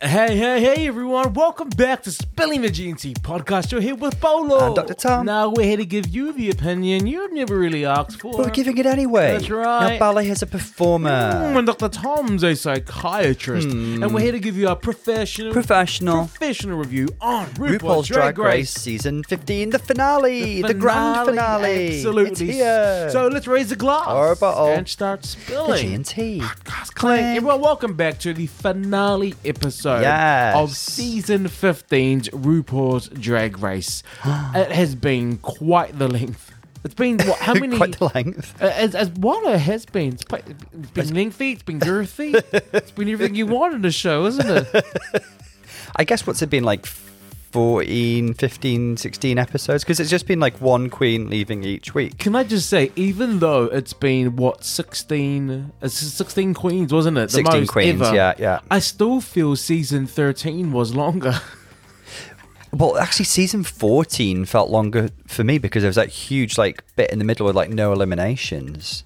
Hey, hey, hey, everyone. Welcome back to Spilling the G&T podcast. You're here with Paulo. And Dr. Tom. Now we're here to give you the opinion you've never really asked for. But we're giving it anyway. That's right. Now, Paulo is a performer. Mm, and Dr. Tom's a psychiatrist. Hmm. And we're here to give you a professional Professional. professional review on RuPaul's, RuPaul's Drag Race season 15, the finale, the, grand finale. Absolutely. It's here. So let's raise the glass Or a bottle. and start the spilling. G&T. Podcast clang. Everyone, welcome back to the finale episode Yes. of season 15's RuPaul's Drag Race. it has been quite the length. It's been what? How many? Quite the length. uh, as, as what it has been. It's, quite- it's been lengthy. It's been girthy. it's been everything you wanted to show, isn't it? I guess what's it been like 14, 15, 16 episodes? Because it's just been like one queen leaving each week. Can I just say, even though it's been what sixteen, uh, sixteen queens, wasn't it? The 16 most queens, ever. yeah, yeah. I still feel season thirteen was longer. Well, actually, season 14 felt longer for me because there was that huge like bit in the middle with like no eliminations.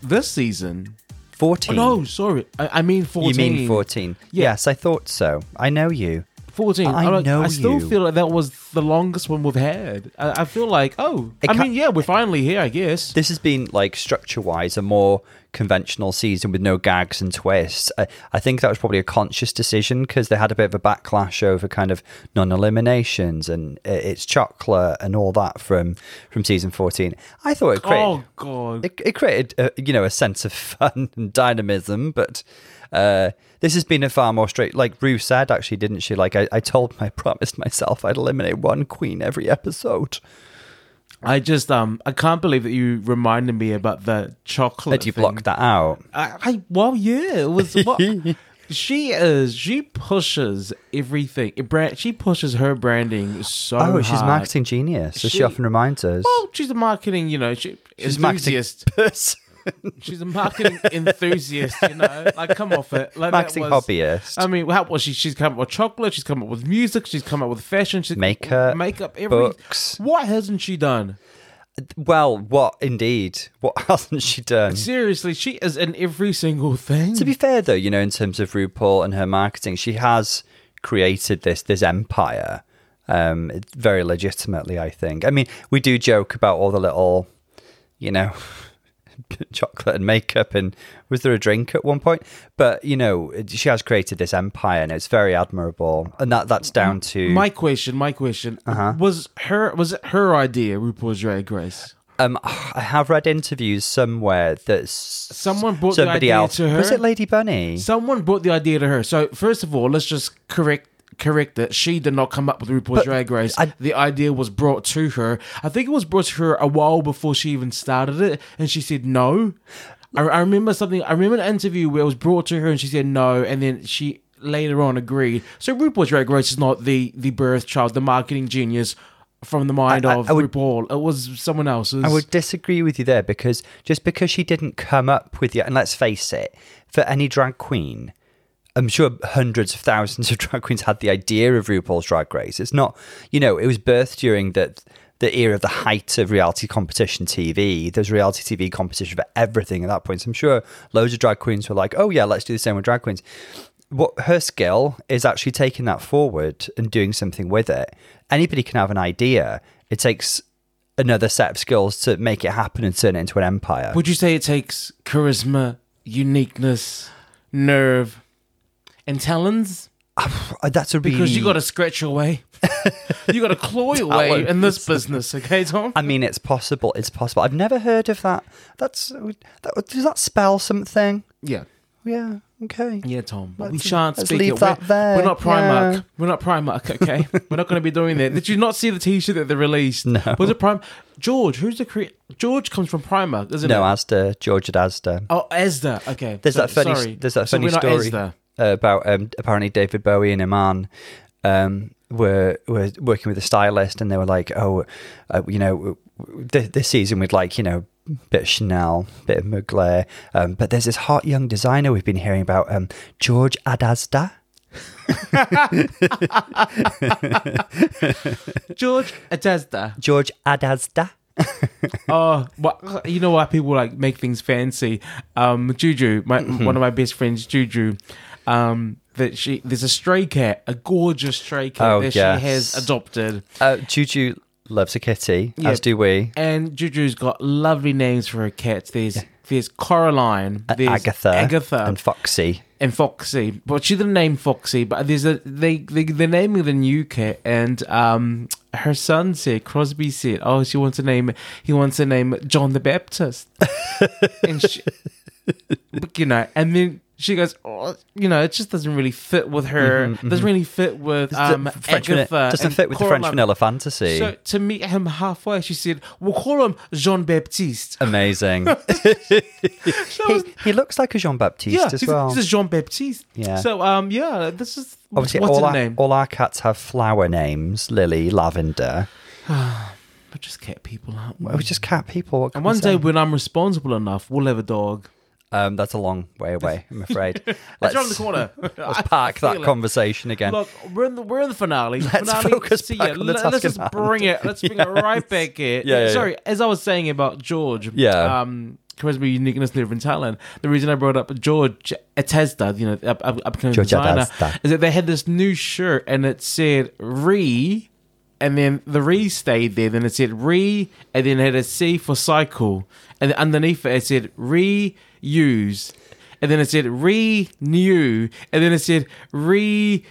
this season. 14. Oh, no, sorry. I, I mean 14. You mean 14? Yeah. Yes, I thought so. I know you. 14. I like- know I still you. feel like that was the longest one we've had. I, I feel like, oh, It I mean, yeah, we're finally here, I guess. This has been like structure wise a more conventional season with no gags and twists. I, I think that was probably a conscious decision because they had a bit of a backlash over kind of non eliminations and uh, it's chocolate and all that from from season 14. I thought it created. oh, God. It, it created, a, you know, a sense of fun and dynamism, but uh, this has been a far more straight. Like Rue said, actually, didn't she? Like I, I told, I promised myself I'd eliminate one queen every episode. I just, um, I can't believe that you reminded me about the chocolate. Had you thing. blocked that out? I, I well, yeah, it was. What, she is. She pushes everything. It brand. She pushes her branding so. Oh, she's hard. marketing genius, she, She- often reminds us. Well, she's a marketing. You know, she, She's a marketing person, She's a marketing enthusiast. You know, like come off it. Like marketing was- hobbyist. I mean, how was she? She's come up with chocolate. She's come up with music. She's come up with fashion. She's Makeup, makeup, every. books. What hasn't she done? well, what indeed? What hasn't she done? Seriously, she is in every single thing. To be fair, though, you know, in terms of RuPaul and her marketing, she has created this this empire um, very legitimately. I think. I mean, we do joke about all the little, you know, chocolate and makeup, and was there a drink at one point? But you know, she has created this empire, and it's very admirable, and that that's down to my question, my question Uh-huh. was her. Was it her idea? RuPaul's Drag Race. Um, I have read interviews somewhere that Someone brought the idea else to her? was it Lady Bunny? Someone brought the idea to her. So first of all, let's just correct correct it. She did not come up with RuPaul's But Drag Race. I- the idea was brought to her. I think it was brought to her a while before she even started it, and she said no. I, I remember something. I remember an interview where it was brought to her, and she said no, and then she later on agreed. So RuPaul's Drag Race is not the the birth child, the marketing genius from the mind I- of I would- RuPaul. It was someone else's. I would disagree with you there because just because she didn't come up with the and let's face it, for any drag queen, I'm sure hundreds of thousands of drag queens had the idea of RuPaul's Drag Race. It's not, you know, it was birthed during the the era of the height of reality competition TV. There's reality TV competition for everything at that point. So I'm sure loads of drag queens were like, "Oh yeah, let's do the same with drag queens." What her skill is actually taking that forward and doing something with it. Anybody can have an idea. It takes another set of skills to make it happen and turn it into an empire. Would you say it takes charisma, uniqueness, nerve, and talents? Uh, That's a really, Because you got to scratch your way. you got to claw your way in this business, okay, Tom? I mean, it's possible. It's possible. I've never heard of that. That's that, does that spell something? Yeah. Yeah. Okay. Yeah, Tom. But we Let's- shan't let's speak leave it. that we're, there. we're not Primark. Yeah. We're not Primark, okay? we're not going to be doing that. Did you not see the T-shirt that they released? No. Was it Prime? George, who's the cre- George comes from Primark, isn't No, it? Asda, George at Asda. oh, Asda. Okay. There's So- that funny. Sorry. There's that So funny we're not story Asda. About um, apparently David Bowie and Iman um, were were working with a stylist, and they were like, "Oh, uh, you know, th- this season we'd like you know." Bit of Chanel, bit of Mugler, um, but there's this hot young designer we've been hearing about, um, George Adazda. George Asda. George Adazda. Oh, well, you know why people like make things fancy? Um, Juju, my one of my best friends, Juju. Um, that she there's a stray cat, a gorgeous stray cat Oh, that yes. she has adopted. Uh, Juju loves a kitty, Yeah. as do we. And Juju's got lovely names for her cats. There's there's Coraline, there's Agatha, Agatha, and Foxy. and Foxy. But she didn't name Foxy, but there's a they they they're naming the new cat, and um her son said Crosby said, oh she wants to name he wants to name John the Baptist, and she, but, you know, and then. She goes, oh, you know, it just doesn't really fit with her. Doesn't really fit with um, French Agatha. vanilla- doesn't fit with the French Coraline. vanilla fantasy. So to meet him halfway, she said, "We'll call him Jean Baptiste." Amazing. he, he looks like a Jean Baptiste yeah, as he's, well. he's a Jean Baptiste. Yeah. So um, yeah, this is Obviously, what's all our, name? all our cats have flower names Lily, Lavender. We're just cat people, aren't we? We're just cat people. And one day when I'm responsible enough, we'll have a dog. Um, that's a long way away, I'm afraid. Let's around the corner. Let's park that conversation again. Look, we're in the we're in the finale. Let's finale, focus see back on the Let's just hand. bring it. Let's bring it right back here. Yeah, yeah, Sorry, as I was saying about George. Yeah. Um, charisma, uniqueness, different talent. The reason I brought up George Atezda, you know, up, up, upcoming George designer, Atezda. is that they had this new shirt and it said "re," and then the "re" stayed there. Then it said "re," and then it had a C for cycle, and underneath it it said "reuse." And then it said renew, and then it said re.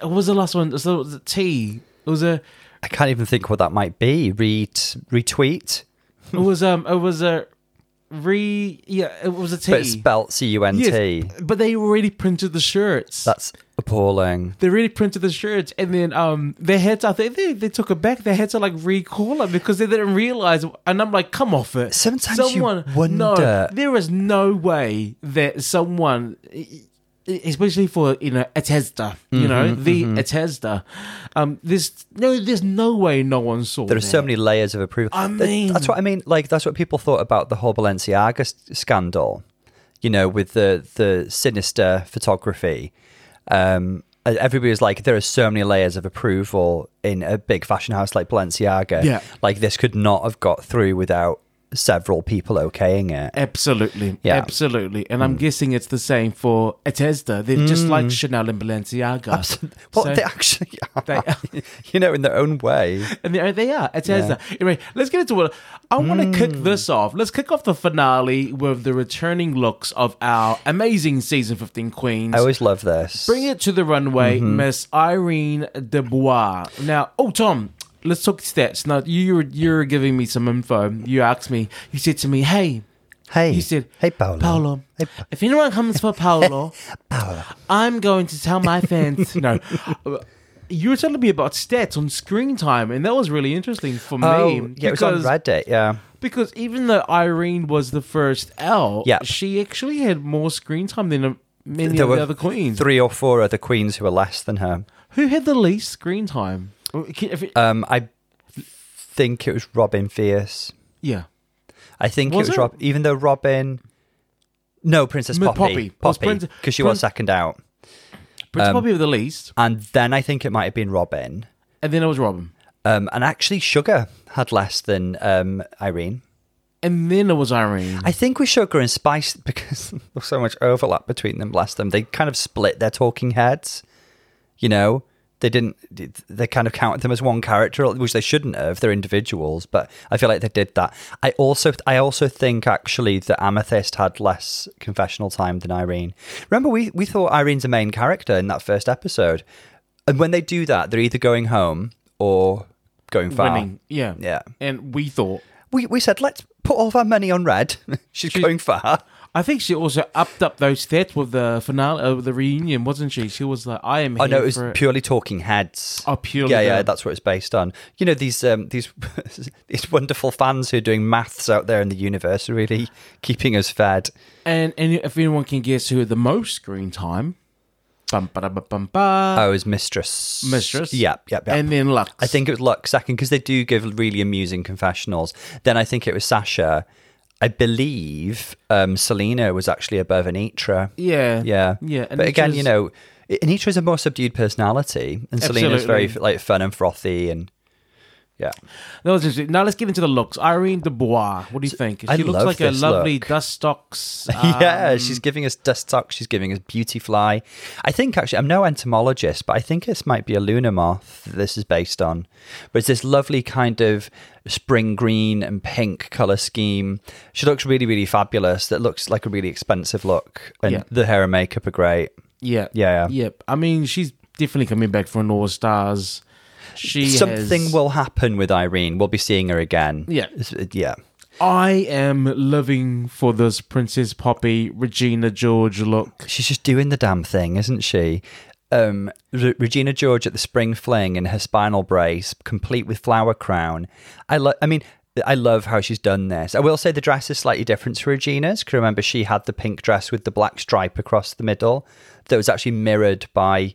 What was the last one? It was a T. It was a. I can't even think what that might be. Read, retweet, It was um. It was a re. Yeah, it was a T. but it's spelt C U N T. Yes, but they already printed the shirts. That's appalling. they really printed the shirts, and then um, they had to. I think they, they took it back. They had to like recall it because they didn't realize. And I'm like, come off it. Sometimes you someone, wonder- No, there is no way that someone. Especially for you know Atezda, you know Mm-hmm, the Atezda. Um, there's no, there's no way no one saw. There are so many layers of approval. I mean- that's what I mean. Like that's what people thought about the whole Balenciaga scandal. You know, with the the sinister photography. Um, everybody was like, there are so many layers of approval in a big fashion house like Balenciaga. Yeah. like this could not have got through without several people okaying it. Absolutely, Yeah. Absolutely, and I'm guessing it's the same for Atezda. They're just like Chanel and Balenciaga. Well, So- they actually are. They- you know, in their own way. And they, they are. Atezda. Anyway, let's get into it. I want to kick Hmm. this off. Let's kick off the finale with the returning looks of our amazing season 15 queens. I always love this. Bring it to the runway, Mm-hmm. Miss Irene Dubois. Now, oh Tom, let's talk stats. Now you were you're giving me some info. You asked me. You said to me, "Hey." Hey, You said, hey, Paulo. Paulo, Hey, Pa- if anyone comes for Paulo, Paulo. I'm going to tell my fans. no, you were telling me about stats on screen time, and that was really interesting for Oh, me. yeah, it was on because- Reddit. Yeah. Because even though Irene was the first L, Yeah. she actually had more screen time than uh, many There of were the other queens. Three or four other queens who were less than her. Who had the least screen time? If it- Um, I think it was Robin Fierce. yeah, I think Was it was it? Rob, even though Robin. No, Princess Mi- Poppy. Poppy. Was because she Prin- was second out. Princess Um, Poppy with the least, And then I think it might have been Robin. and then it was Robin, Um, and actually, Sugar had less than um, Irene. and then it was Irene. I think with Sugar and Spice, because there's so much overlap between them, bless them, they kind of split their talking heads. You know, they didn't, they kind of counted them as one character, which they shouldn't have. They're individuals, but I feel like they did that. I also, I also think actually that Amethyst had less confessional time than Irene. Remember, we, we thought Irene's a main character in that first episode. And when they do that, they're either going home or going far. winning, yeah, Yeah. And we thought, We, we said, let's put all of our money on red. She's, She's- going far. I think she also upped up those stats with the finale, uh, with the reunion, wasn't she? She was like, "I am." Oh here no, it was purely talking heads. Oh, purely Yeah, yeah, them. that's what it's based on. You know these um, these these wonderful fans who are doing maths out there in the universe are really keeping us fed. And and if anyone can guess who had the most screen time, bum ba bum bum ba, Oh, it was Mistress. Mistress, Yep, yep, yep. and then Luxx. I think it was Luxx second because they do give really amusing confessionals. Then I think it was Sasha. I believe um, Salina was actually above Anetra. yeah, Yeah, yeah. but again, you know, Anetra is a more subdued personality, and Salina's very like fun and frothy, and Yeah. That was just now. Let's get into the looks. Irene Dubois. What do you think? She I looks love like a this lovely look. dust stocks. yeah, um, she's giving us dust tuck. She's giving us beauty fly. I think actually, I'm no entomologist, but I think this might be a lunar moth that this is based on. But it's this lovely kind of spring green and pink color scheme. She looks really, really fabulous. That looks like a really expensive look, and Yeah. the hair and makeup are great. Yeah, Yeah. yep. I mean, she's definitely coming back for an All Stars. She Something has- will happen with Irene. We'll be seeing her again. Yeah. Yeah. I am loving for this Princess Poppy Regina George look. She's just doing the damn thing, isn't she? Um, Re- Regina George at the spring fling in her spinal brace, complete with flower crown. I love. I mean, I love how she's done this. I will say the dress is slightly different to Regina's. Because remember, she had the pink dress with the black stripe across the middle that was actually mirrored by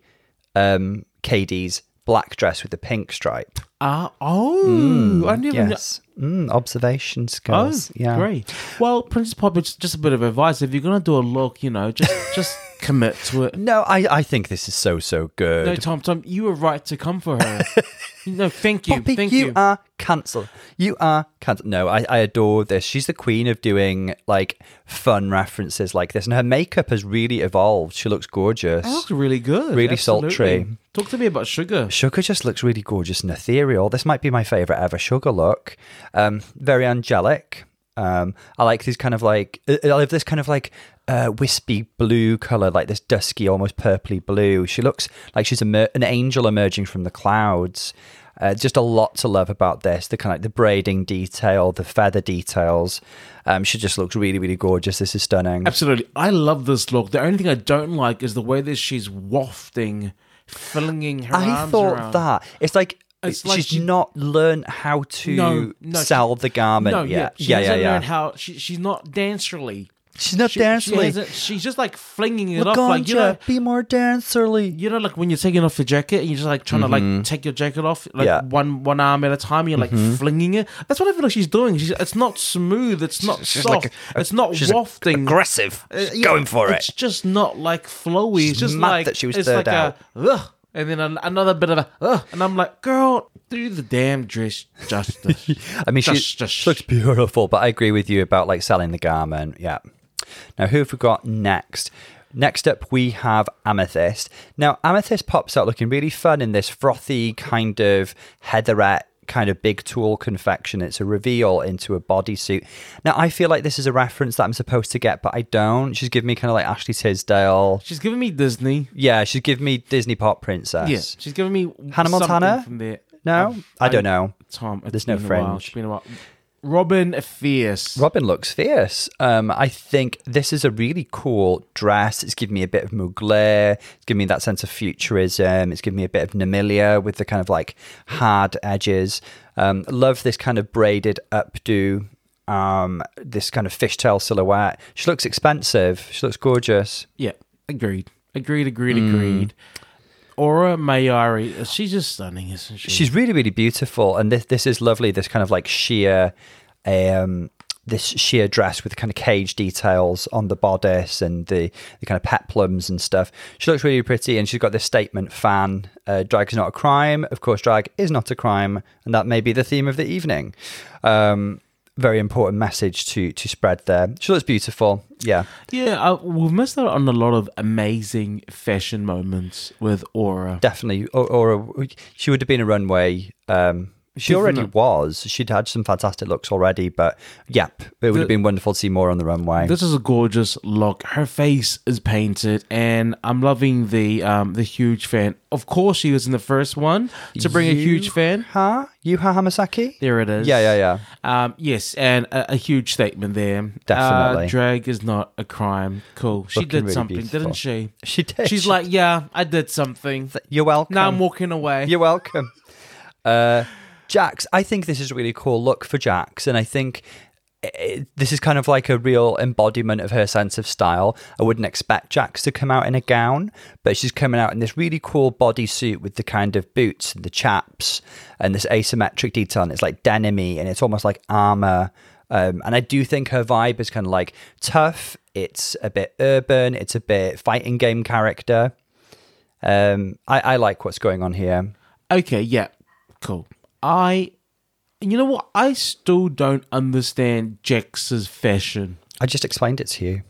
um, Cady's black dress with the pink stripe. Ah, oh, I never kn- Yes, mm, observation Oh, skills. yeah, great. Well, Princess Poppy, just a bit of advice. If you're gonna do a look, you know, just just commit to it. No, I, I think this is so so good. No, Tom, Tom, you were right to come for her. no, thank you, Poppy, thank you, you. are cancelled. You are cancelled. No, I, I adore this. She's the queen of doing like fun references like this, and her makeup has really evolved. She looks gorgeous. That looks really good. Really absolutely. sultry. Talk to me about sugar. Sugar just looks really gorgeous and ethereal. This might be my favorite ever sugar look. Um, very angelic. Um, I like these kind of like I love this kind of like uh, wispy blue color, like this dusky, almost purpley blue. She looks like she's emer- an angel emerging from the clouds. Uh, just a lot to love about this. The kind of like the braiding detail, the feather details. Um, she just looks really, really gorgeous. This is stunning. Absolutely. I love this look. The only thing I don't like is the way that she's wafting, flinging her I arms thought around. that it's like It's like she's she- not learned how to No, no, sell the garment No, yet. yeah, she yeah, yeah, yeah. learned how she, she's not dancerly. She's not She, she dancerly. hasn't- she's just like flinging it off, like you know, be more dancerly. you know, like when you're taking off your jacket and you're just like trying to like take your jacket off, like Mm-hmm. Yeah. Mm-hmm. one one arm at a time. You're like flinging it. That's what I feel like she's doing. She's, it's not smooth. It's not She's soft. like a- it's not wafting. aggressive. Uh, yeah, going for It's it. It's just not like flowy. She's it's just mad like that she was it's third like out. a ugh, and then an, another bit of a ugh, and I'm like, girl, do the damn dress justice. I mean, she, Just- just- she looks beautiful, but I agree with you about like selling the garment. Yeah. Now, who have we got next? Next up, we have Amethyst. Now, Amethyst pops out looking really fun in this frothy kind of heatherette kind of big tulle confection. It's a reveal into a bodysuit. Now, I feel like this is a reference that I'm supposed to get, but I don't. She's giving me kind of like Ashley Tisdale. she's giving me Disney. Yeah, she's giving me Disney Pop Princess. Yeah, she's giving me Hannah Montana? from there. No? Um, I don't know. Tom, There's no been a while. fringe. It's been a while. Robin Fierce. Robin looks fierce. Um, I think this is a really cool dress. It's giving me a bit of Mugler. It's giving me that sense of futurism. It's giving me a bit of Namilia with the kind of like hard edges. Um, love this kind of braided updo. Um, this kind of fishtail silhouette. She looks expensive. She looks gorgeous. yeah, agreed. Agreed, agreed, Mm. Aura Mayari, she's just stunning, isn't she? She's really, really beautiful, and this this is lovely. This kind of like sheer, um, this sheer dress with kind of cage details on the bodice and the the kind of peplums and stuff. She looks really pretty, and she's got this statement fan: uh, "Drag is not a crime." Of course, drag is not a crime, and that may be the theme of the evening. Um, very important message to to spread there. She looks beautiful. Yeah, Yeah, uh, we've missed out on a lot of amazing fashion moments with Aura. definitely. Or she would have been a runway. Um, she already was. She'd had some fantastic looks already, but yep, it would The- have been wonderful to see more on the runway. This is a gorgeous look. Her face is painted, and I'm loving the um the huge fan. Of course, she was in the first one to bring a huge fan. Huh? Yuhua Hamasaki? There it is. Yeah, yeah, yeah. Um, yes, and a, a huge statement there. Definitely. uh, drag is not a crime. Cool. She did really something, beautiful. didn't she? She did. She's She- like, yeah, I did something. You're welcome. Now I'm walking away. You're welcome. Uh, Jax, I think this is a really cool look for Jax, and I think eh, this is kind of like a real embodiment of her sense of style. I wouldn't expect Jax to come out in a gown, but she's coming out in this really cool bodysuit with the kind of boots and the chaps and this asymmetric detail, and it's like denimy and it's almost like armor. Um, and I do think her vibe is kind of like tough. It's a bit urban. It's a bit fighting game character. Um, I, I like what's going on here. Okay, yeah, cool. I You know what? I still don't understand Jax's fashion. I just explained it to you.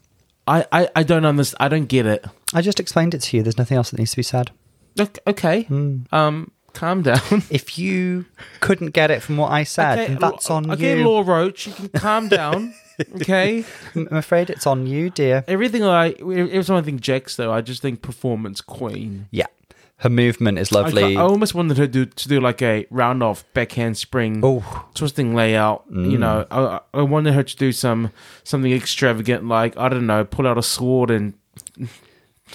I, I, I don't understand. I don't get it. I just explained it to you. There's nothing else that needs to be said. Ok- Okay. Hmm. Um, calm down. If you couldn't get it from what I said, okay, that's on okay, you. Law Roach, you can calm down. okay. I'm afraid it's on you, dear. Everything I every time I think Jax though, I just think performance queen. Yeah. Her movement is lovely. I almost wanted her to do, to do like a round off backhand spring Oh, twisting layout. You know, I, I wanted her to do some something extravagant, like I don't know, pull out a sword and.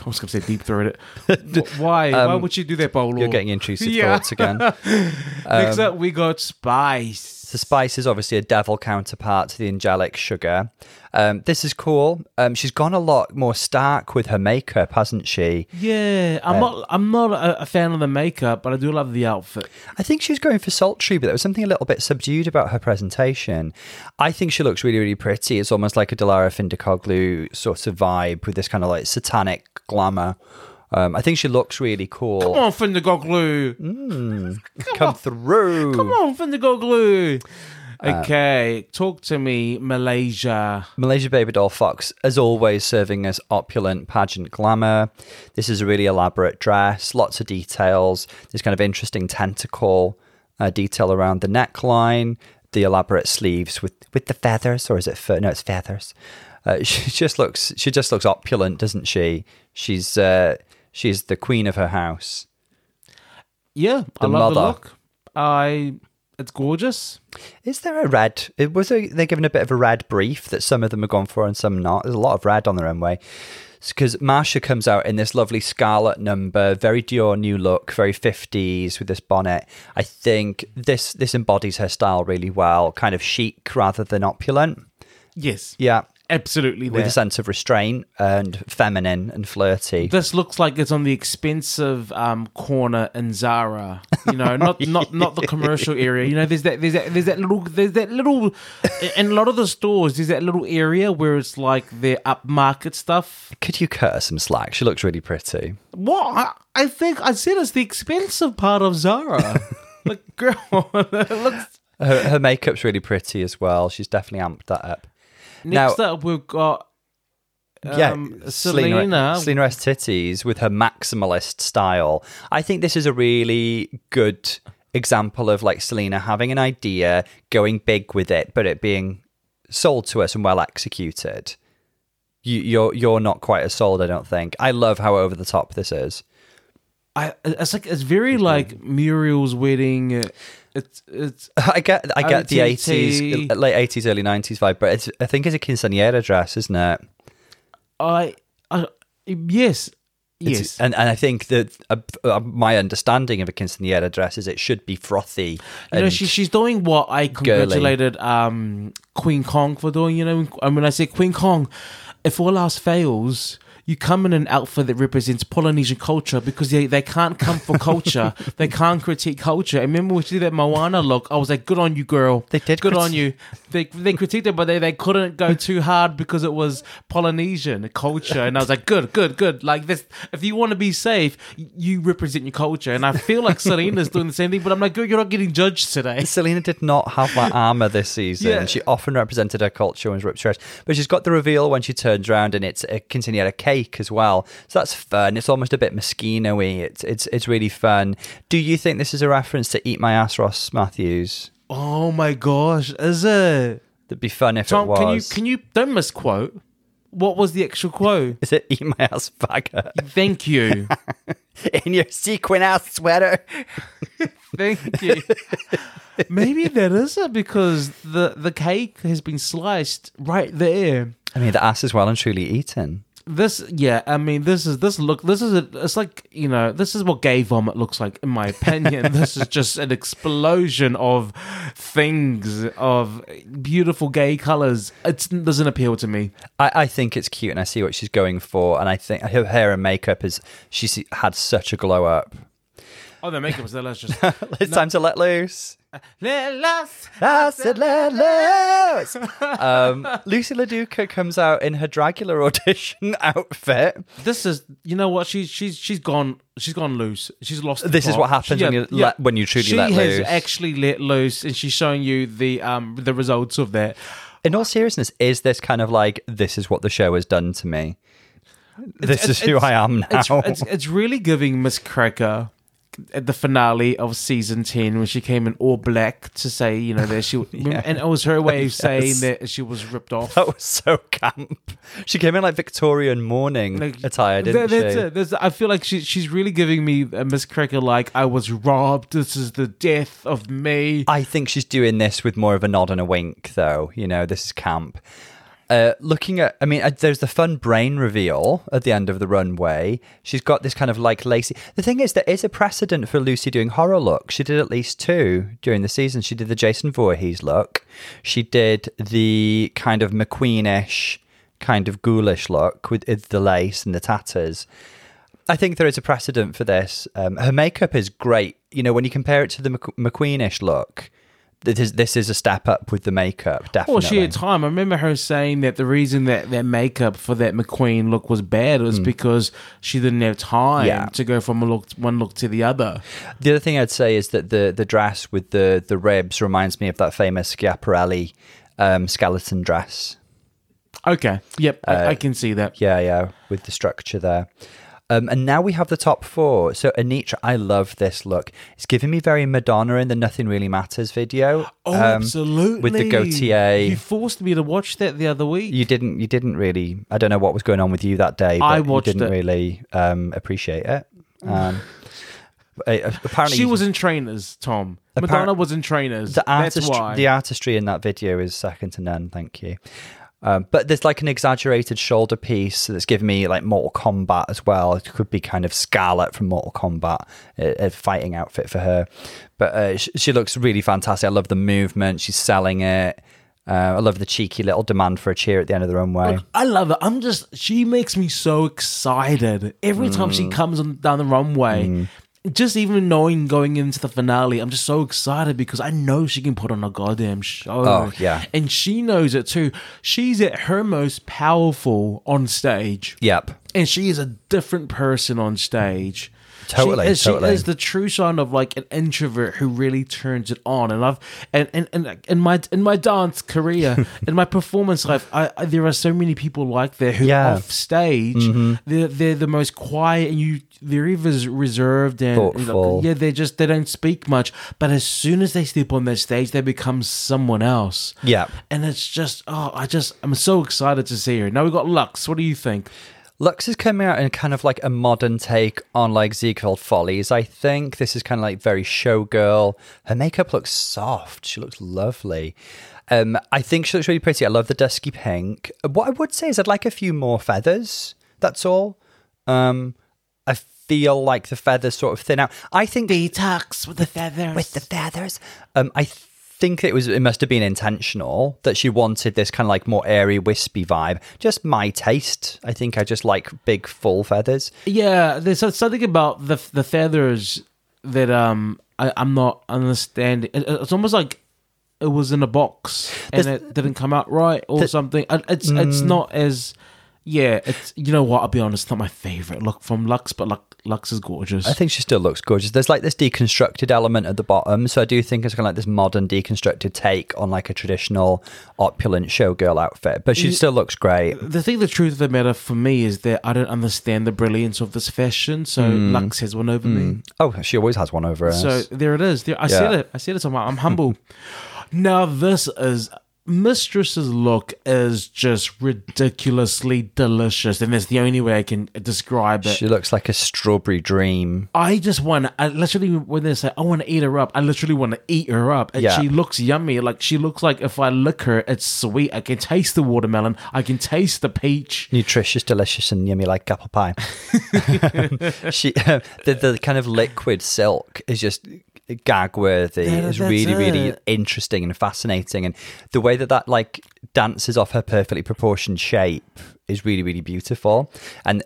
I was going to say deep throat it. Wh- Why? Why would you do that, Paulo? Um, you're getting intrusive Yeah. thoughts again. Next up, we got Spice. The spice is obviously a devil counterpart to the angelic sugar. Um, this is cool. Um, she's gone a lot more stark with her makeup, hasn't she? Yeah, I'm not. I'm not a, a fan of the makeup, but I do love the outfit. I think she was going for sultry, but there was something a little bit subdued about her presentation. I think she looks really, really pretty. It's almost like a Dilara Findikoglu sort of vibe with this kind of like satanic glamour. Um, I think she looks really cool. Come on, Findergoglu. Come through. Come on, Findergoglu. Okay, talk to me, Malaysia. Malaysia Babydoll Foxx, as always, serving as opulent pageant glamour. This is a really elaborate dress, lots of details. This kind of interesting tentacle uh, detail around the neckline, the elaborate sleeves with, with the feathers, or is it fur? No, it's feathers. Uh, she just looks she just looks opulent, doesn't she? She's uh, she's the queen of her house. Yeah, I The love the look. I. It's gorgeous. Is there a red? It was a, they given a bit of a red brief that some of them are gone for and some not. There's a lot of red on their own way. Because Marcia comes out in this lovely scarlet number, very Dior new look, very 50s with this bonnet. I think this this embodies her style really well, kind of chic rather than opulent. Yes, Yeah, absolutely. with There. a sense of restraint and feminine and flirty. This looks like it's on the expensive um, corner in Zara. You know, not not not the commercial area. You know, there's that there's that there's that little there's that little in a lot of the stores. There's that little area where it's like their upmarket stuff. Could you cut her some slack? She looks really pretty. What I, I think I said it's the expensive part of Zara. like, girl, it looks. Her, her makeup's really pretty as well. She's definitely amped that up. Next up, we've got yeah, um, Salina, Salina. Selena S. Titties with her maximalist style. I think this is a really good example of like Salina having an idea, going big with it, but it being sold to us and well executed. You, you're you're not quite as sold, I don't think. I love how over the top this is. I, it's like it's very like Muriel's wedding. It's it's I get I get the eighties, late eighties, early nineties vibe, but it's, I think it's a quinceañera dress, isn't it? I, I yes It's- yes. and and I think that uh, uh, my understanding of a quinceañera dress is it should be frothy. You know, she, she's doing what I congratulated um, Queen Kong for doing. You know, and when I say Queen Kong, if all else fails, you come in an outfit that represents Polynesian culture because they, they can't come for culture. they can't critique culture. I remember when she did that Moana look, I was like, good on you, girl. They did Good criti- on you. They, they critiqued it, but they, they couldn't go too hard because it was Polynesian culture. And I was like, good, good, good. Like this, if you want to be safe, you represent your culture. And I feel like Salina's doing the same thing, but I'm like, girl, you're not getting judged today. Salina did not have that armor this season. Yeah. She often represented her culture when she ripped dress, but she's got the reveal when she turns around and it's uh, a quinceañera cake as well. So that's fun. It's almost a bit Moschino-y. It's it's it's really fun. Do you think this is a reference to Eat My Ass, Ross Mathews? Oh my gosh, is it? That'd be fun if Tom, it can you can you don't misquote? What was the actual quote? Is it Eat My Ass faggot Thank you. in your sequin ass sweater? Thank you. Maybe that is it because the the cake has been sliced right there. I mean, the ass is well and truly eaten. This, yeah, I mean, this is this look. This is a, it's like you know, this is what gay vomit looks like, in my opinion. this is just an explosion of things of beautiful gay colors. It doesn't appeal to me. I, I think it's cute and I see what she's going for. And I think her hair and makeup is, she's had such a glow up. Oh, the makeup was delicious. it's time to let loose. Let loose. I said let loose. um, Loosey LaDuca comes out in her Dracula audition outfit. This is, you know what? She's she's she's gone. She's gone loose. She's lost. the This is what happens She- when you let- when you truly she let has actually let loose, and she's showing you the um the results of that. In all seriousness, is this kind of like this is what the show has done to me? This is who I am now. It's, it's, it's really giving Miz Cracker at the finale of season 10 when she came in all black to say, you know, that she, and it was her way of saying that she was ripped off. that was so camp. She came in like Victorian mourning Like, attire, didn't that- she? I feel like she, she's really giving me a Miz Cracker like I was robbed. This is the death of me. I think she's doing this with more of a nod and a wink, though. You know, this is camp. Uh, looking at, I mean, uh, there's the fun brain reveal at the end of the runway. She's got this kind of like lacy. The thing is, there is a precedent for Loosey doing horror looks. She did at least two during the season. She did the Jason Voorhees look. She did the kind of McQueenish, kind of ghoulish look with with the lace and the tatters. I think there is a precedent for this. Um, her makeup is great. You know, when you compare it to the McQueenish look, this is this is a step up with the makeup. Definitely. Well, she had time. I remember her saying that the reason that that makeup for that McQueen look was bad was because she didn't have time. Yeah. to go from a look one look to the other. The other thing I'd say is that the the dress with the the ribs reminds me of that famous Schiaparelli um, skeleton dress. Okay. Yep. Uh, I, I can see that. Yeah, yeah, with the structure there. Um, and now we have the top four. So Anetra, I love this look. It's giving me very Madonna in the Nothing Really Matters video. Oh, um, absolutely. With the goatee. You forced me to watch that the other week. You didn't. You didn't really. I don't know what was going on with you that day. But I watched you didn't it. really um, appreciate it. Um, apparently, she was in trainers, Tom. Madonna was in trainers. the That's why. the artistry in that video is second to none. Thank you. Um, but there's like an exaggerated shoulder piece that's giving me like Mortal Kombat as well. It could be kind of Skarlet from Mortal Kombat, a, a fighting outfit for her. But uh, she, she looks really fantastic. I love the movement. She's selling it. Uh, I love the cheeky little demand for a cheer at the end of the runway. I love it. I'm just. She makes me so excited every time Mm. she comes on down the runway. Just even knowing going into the finale, I'm just so excited because I know she can put on a goddamn show. Oh, yeah. and she knows it too. She's at her most powerful on stage. Yep. and she is a different person on stage. Totally, she is, totally. She is the true sign of like an introvert who really turns it on. And I've and and, and in my in my dance career, in my performance life, I, I there are so many people like that who Yeah. Mm-hmm. off stage they're they're the most quiet and you they're either reserved and Thoughtful. yeah they just they don't speak much. But as soon as they step on that stage, they become someone else. Yeah. and it's just oh I just I'm so excited to see her. Now we got Luxx. What do you think? Luxx is coming out in kind of like a modern take on like Ziegfeld Follies, I think. This is kind of like very showgirl. Her makeup looks soft. She looks lovely. Um, I think she looks really pretty. I love the dusky pink. What I would say is I'd like a few more feathers. That's all. Um, I feel like the feathers sort of thin out. I think Detox with the feathers. with the feathers. Um, I think it was it must have been intentional that she wanted this kind of like more airy, wispy vibe. Just my taste. I think I just like big, full feathers. Yeah, there's something about the the feathers that um I, I'm not understanding. It- It's almost like it was in a box and There's- it didn't come out right or The- something. It- It's it's not as yeah. It's you know what? I'll be honest. Not my favorite look from Luxx, but Luxx, Luxx is gorgeous. I think she still looks gorgeous. There's like this deconstructed element at the bottom, so I do think it's kind of like this modern deconstructed take on like a traditional opulent showgirl outfit. But she mm. still looks great. the thing, the truth of the matter for me is that I don't understand the brilliance of this fashion. So mm. Luxx has one over me. Mm. Oh, she always has one over her. So there it is. There, I said it. I said it. I'm, I'm humble. now this is Mistress's look is just ridiculously delicious, and that's the only way I can describe it. she looks like a strawberry dream. I just want. I literally when they say I want to eat her up, I literally want to eat her up. And Yeah. she looks yummy. Like she looks like if I lick her, it's sweet. I can taste the watermelon. I can taste the peach. nutritious, delicious, and yummy like apple pie. she, the the kind of liquid silk is just gag worthy. Yeah, it's that's really, really interesting and fascinating, and the way that that like dances off her perfectly proportioned shape is really, really beautiful. And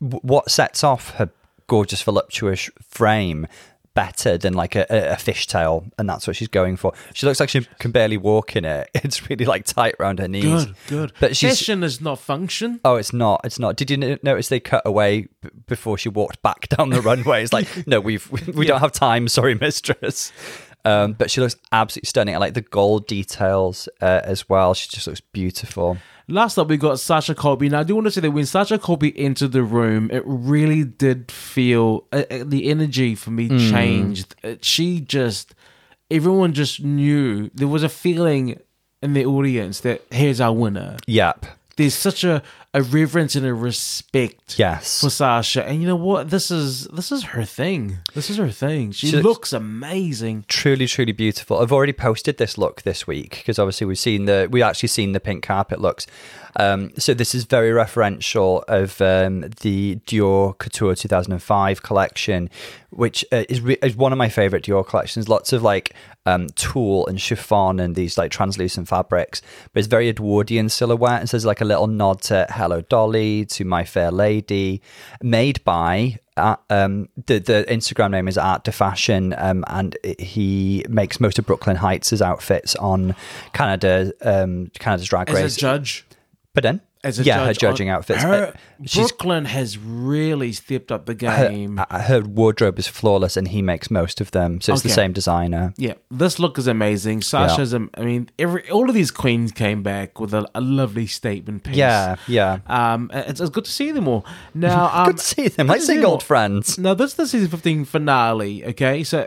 w- what sets off her gorgeous voluptuous frame better than like a, a, fishtail, and that's what she's going for. She looks like she can barely walk in it. It's really like tight around her knees. Good, good. But she's Fashion is not function. Oh, it's not. It's not. Did you n- notice they cut away b- before she walked back down the runway? It's like, no, we've we, we don't have time. Sorry, mistress. Um, but she looks absolutely stunning. I like the gold details uh, as well. She just looks beautiful. Last up, we got Sasha Colby. Now, I do want to say that when Sasha Colby entered the room, it really did feel uh, uh, the energy for me changed. Uh, she just, everyone just knew there was a feeling in the audience that here's our winner. Yep. There's such a, a reverence and a respect Yes. for Sasha, and you know what? This is this is her thing. This is her thing. She, She looks- amazing. truly truly beautiful i've already posted this look this week because obviously we've seen the we actually seen the pink carpet looks um, so this is very referential of um, the dior couture 2005 collection which uh, is, re- is one of my favorite dior collections lots of like um, tulle and chiffon and these like translucent fabrics but it's very edwardian silhouette and so there's like a little nod to hello dolly to my fair lady made by uh, um, the the Instagram name is Art de Fashion, um, and it- he makes most of Brooklyn Hytes' outfits on Canada, um, Canada's Drag As Race. a judge, but then, as a yeah, judge her judging on- outfits. Her, Uh, Brooklyn has really stepped up the game. uh, her wardrobe is flawless, and he makes most of them. So it's the same designer. Yeah, this look is amazing. Sasha's, am I mean, every all of these queens came back with a, a lovely statement piece. Yeah, yeah. Um, it's, it's good to see them all. Now, um, Good to see them. Like seeing old friends. Now, this is the season 15 finale, okay? So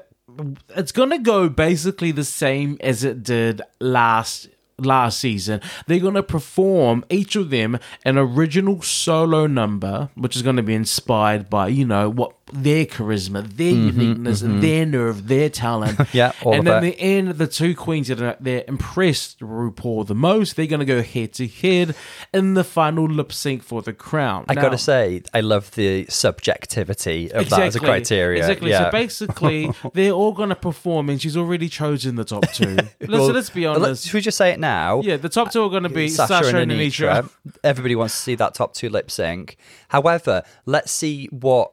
it's going to go basically the same as it did last last season. They're going to perform each of them an original solo number, which is going to be inspired by, you know, what their charisma, their uniqueness, their nerve, their talent. Mm-hmm, Yeah, and then the end, the two queens that are they're impressed RuPaul the most, they're going to go head to head in the final lip sync for the crown. I Now- gotta say, I love the subjectivity of that as a criteria. Exactly. Yeah. So basically, they're all going to perform, and she's already chosen the top two. let's, Well, let's be honest. Should we just say it now? Yeah, the top two are going to be Sasha, and Anetra. Everybody wants to see that top two lip sync. However, let's see what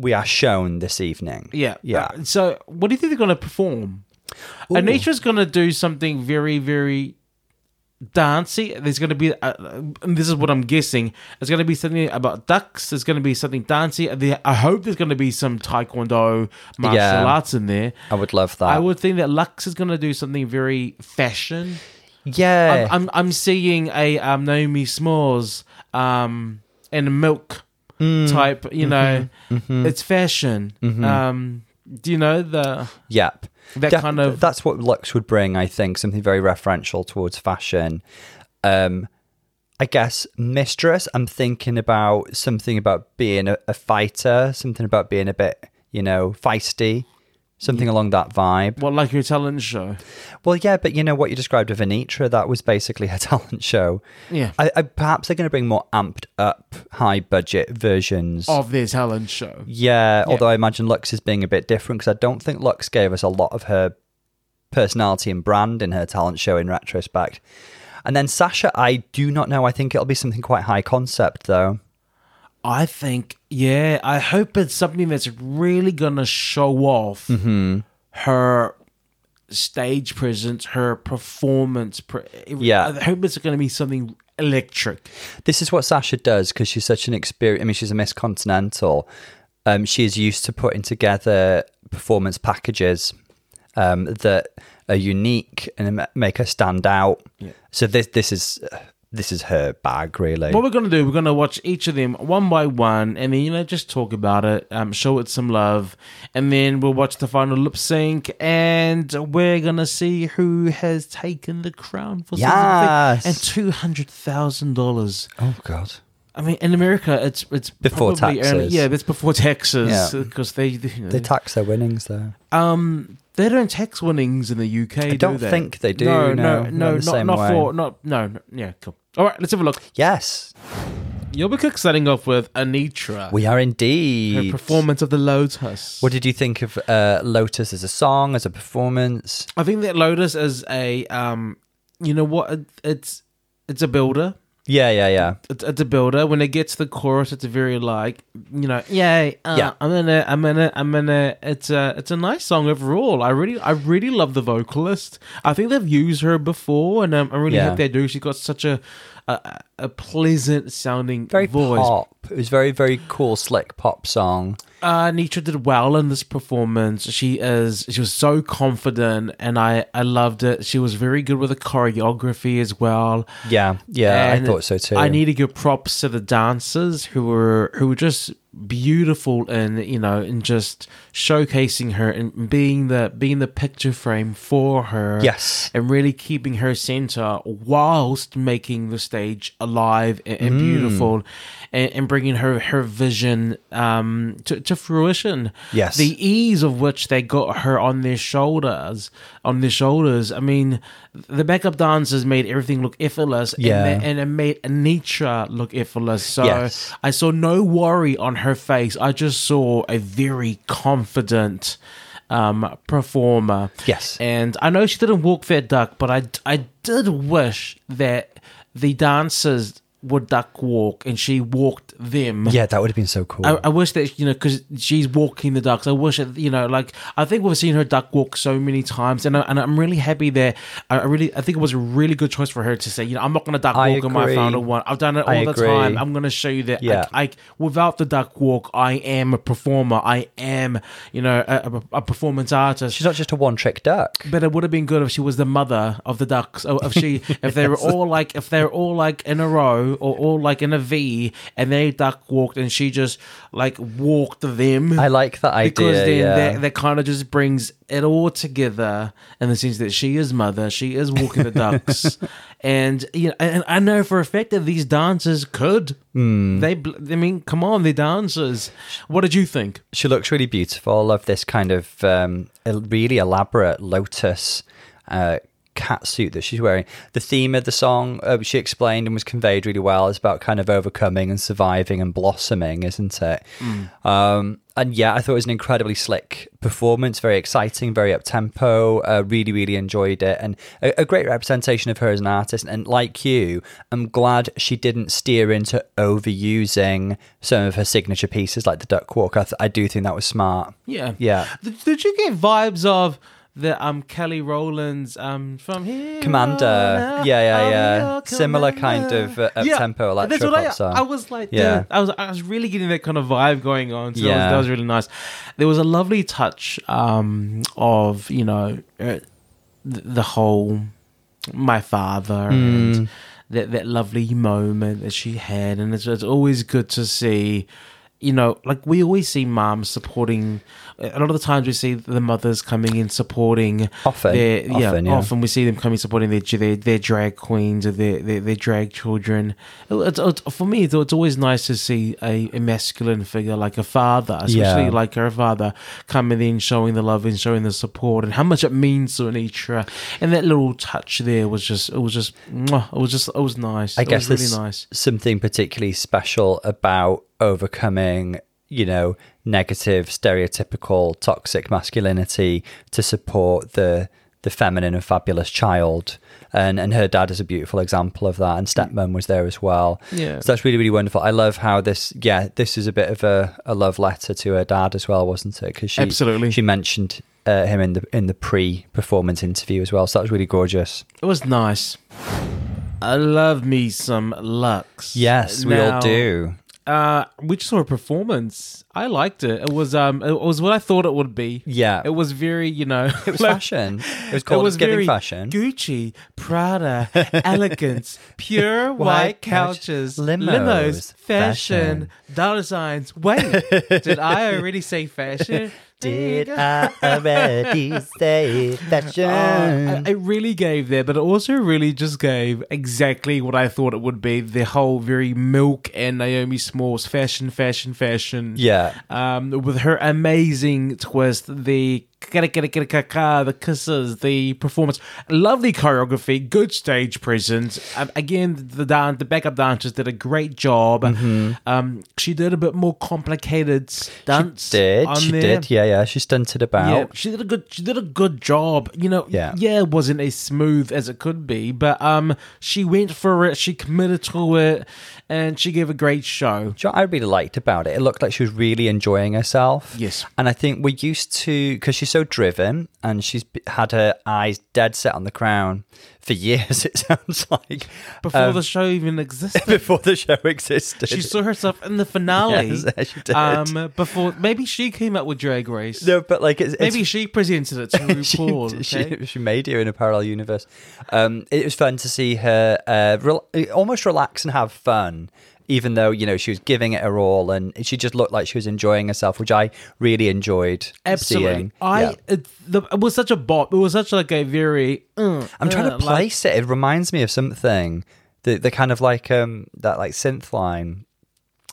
we are shown this evening. Yeah, Yeah. Uh, so, what do you think they're going to perform? Anetra's going to do something very, very dancey. There's going to be, uh, and this is what I'm guessing. It's going to be something about ducks. There's going to be something dancey. I hope there's going to be some taekwondo martial Yeah. arts in there. I would love that. I would think that Luxx is going to do something very fashion. yeah. I'm, I'm I'm seeing a um, Naomi Smalls um and milk Mm. type. You know, Mm-hmm. it's fashion. Um, do you know the yep. that kind of That's what Luxx would bring, I think. Something very referential towards fashion. Um, I guess Mistress, I'm thinking about something about being a, a fighter, something about being a bit, you know, feisty, something along that vibe. what like your talent show? Well, yeah, but you know what you described of Anetra, that was basically her talent show. Yeah, I, I, perhaps they're going to bring more amped up, high budget versions. of their talent show. yeah, although I imagine Luxx is being a bit different because I don't think Luxx gave us a lot of her personality and brand in her talent show in retrospect. And then Sasha, I do not know. I think it'll be something quite high concept, though. I think, yeah, I hope it's something that's really gonna show off Mm-hmm. her stage presence, her performance. Pre- Yeah. I hope it's gonna be something electric. This is what Sasha does because she's such an experience. I mean, she's a Miss Continental. Um, she is used to putting together performance packages um, that are unique and make her stand out. Yeah. So this this is this is her bag, really. What we're gonna do, we're gonna watch each of them one by one, and then you know just talk about it, um, show it some love, and then we'll watch the final lip sync, and we're gonna see who has taken the crown for Yes. season six, and two hundred thousand dollars. oh God. I mean, in America, it's it's Before taxes. early- yeah, that's before taxes Yeah. because they, they, you know, They tax their winnings, though. um they don't tax winnings in the UK. I do don't they? think they do, No, no, no, not no, the not not for not no, no. Yeah, cool. All right, let's have a look. Yes, You'll be quick starting off with Anetra. we are her indeed. performance of the Lotus. What did you think of uh, Lotus as a song, as a performance? I think that Lotus is a um, you know what? It's it's a builder. Yeah, yeah, yeah. it's, it's a builder. When it gets to the chorus, it's a very like you know, yay, uh, Yeah. I'm in it, I'm in it, I'm in it. It's a it's a nice song overall. I really I really love the vocalist. I think they've used her before, and um, I really Yeah. hope they do. She's got such a a, a pleasant sounding Very voice. pop. It was very, very cool, slick pop song. Uh, Nitra did well in this performance. She is she was so confident, and I I loved it. She was very good with the choreography as well. Yeah, yeah, And I thought so too. I need to give props to the dancers who were who were just beautiful and you know and just showcasing her and being the being the picture frame for her. Yes. and really keeping her center whilst making the stage alive and, Mm. and beautiful, and, and bringing her her vision um to, to fruition. Yes. the ease of which they got her on their shoulders on their shoulders. I mean, the backup dancers made everything look effortless. Yeah. and, they- and it made Anetra look effortless. So Yes. I saw no worry on her face. I just saw a very confident um, performer. Yes. And I know she didn't walk that duck, but I, I did wish that the dancers would duck walk and she walked them. yeah, that would have been so cool. I, I wish that you know because she's walking the ducks. I wish that you know, like I think we've seen her duck walk so many times, and I, and I'm really happy that I really I think it was a really good choice for her to say, you know, I'm not going to duck I walk in my final one. I've done it all the agree. time. I'm going to show you that. Yeah. I, I without the duck walk, I am a performer. I am you know a, a, a performance artist. She's not just a one-trick duck. But it would have been good if she was the mother of the ducks. If she, if they were all like, if they're all like in a row or all like in a V, and they duck walked, and she just like walked them. I like that idea. because then yeah. that, that kind of just brings it all together in the sense that she is mother, she is walking the ducks, and you know, and I know for a fact that these dancers could. Hmm. They, bl- I mean, come on, they're dancers. What did you think? she looks really beautiful. I love this kind of um, really elaborate lotus uh, cat suit that she's wearing. The theme of the song, uh, she explained and was conveyed really well. It's about kind of overcoming and surviving and blossoming, isn't it? Um, and yeah, I thought it was an incredibly slick performance, very exciting, very up tempo. Uh, really, really enjoyed it, and a, a great representation of her as an artist. And like you, I'm glad she didn't steer into overusing some of her signature pieces, like the duck walk. I, th- I do think that was smart. Yeah, Yeah. Did you get vibes of the um Kelly Rowland's um from here? Commander. on Yeah, yeah, yeah. Similar kind of, uh, up-tempo that's electro what I, song. I was like, Yeah. yeah, I was I was really getting that kind of vibe going on. So that, was, Yeah. that was really nice. There was a lovely touch um of you know uh, the, the whole my father Mm. and that that lovely moment that she had, and it's, it's always good to see. You know, like we always see moms supporting. A lot of the times we see the mothers coming in supporting. Often, their, yeah, often, yeah. often we see them coming supporting their their, their drag queens or their, their, their drag children. It's, it's, for me, it's, it's always nice to see a, a masculine figure like a father, especially Yeah. like her father, coming in, showing the love and showing the support, and how much it means to Anetra. And that little touch there was just, it was just, it was just, it was nice. I it guess was really nice. something particularly special about overcoming, you know, negative, stereotypical, toxic masculinity to support the the feminine and fabulous child. And and her dad is a beautiful example of that. And stepmom was there as well. Yeah. So that's really, really wonderful. I love how this yeah, this is a bit of a, a love letter to her dad as well, wasn't it? Because she Absolutely. she mentioned uh, him in the in the pre performance interview as well. So that was really gorgeous. It was nice. I love me some Luxx. Yes, we all do. Uh, we just saw a performance. I liked it. It was um, it was what I thought it would be. Yeah. It was very, you know, It was fashion. It was called it was giving fashion. Gucci, Prada, elegance, pure white, White couches, limos, limos, fashion. fashion, dollar signs. Wait, did I already say fashion? Did I already say fashion? Uh, I, I really gave there, but it also really just gave exactly what I thought it would be. The whole very Milk and Naomi Smalls fashion, fashion, fashion. yeah. Um, with her amazing twist, the The kisses, the performance, lovely choreography, good stage presence. Um, again, the dan- the backup dancers did a great job. Mm-hmm. Um, she did a bit more complicated dance. Did on she there. did? Yeah, yeah. She stunted about. Yeah, she did a good. She did a good job. You know, Yeah. yeah, it wasn't as smooth as it could be, but um, she went for it. She committed to it, and she gave a great show. You know what I really liked about it? It looked like she was really enjoying herself. Yes. And I think we're used to, because she's so driven and she's had her eyes dead set on the crown for years, it sounds like. Before Um, the show even existed, before the show existed. she saw herself in the finale. Yes, she did. Um, before maybe she came up with Drag Race. no, but like, it's, maybe it's, she presented it to she, RuPaul. okay? she, she made you in a parallel universe. Um, it was fun to see her uh, rel- almost relax and have fun, even though you know she was giving it her all, and she just looked like she was enjoying herself, which I really enjoyed. Absolutely. seeing. I Yeah. it, the, it was such a bop. It was such like a very. Uh, I'm trying uh, to like- place it. It reminds me of something. The the kind of like um that like synth line.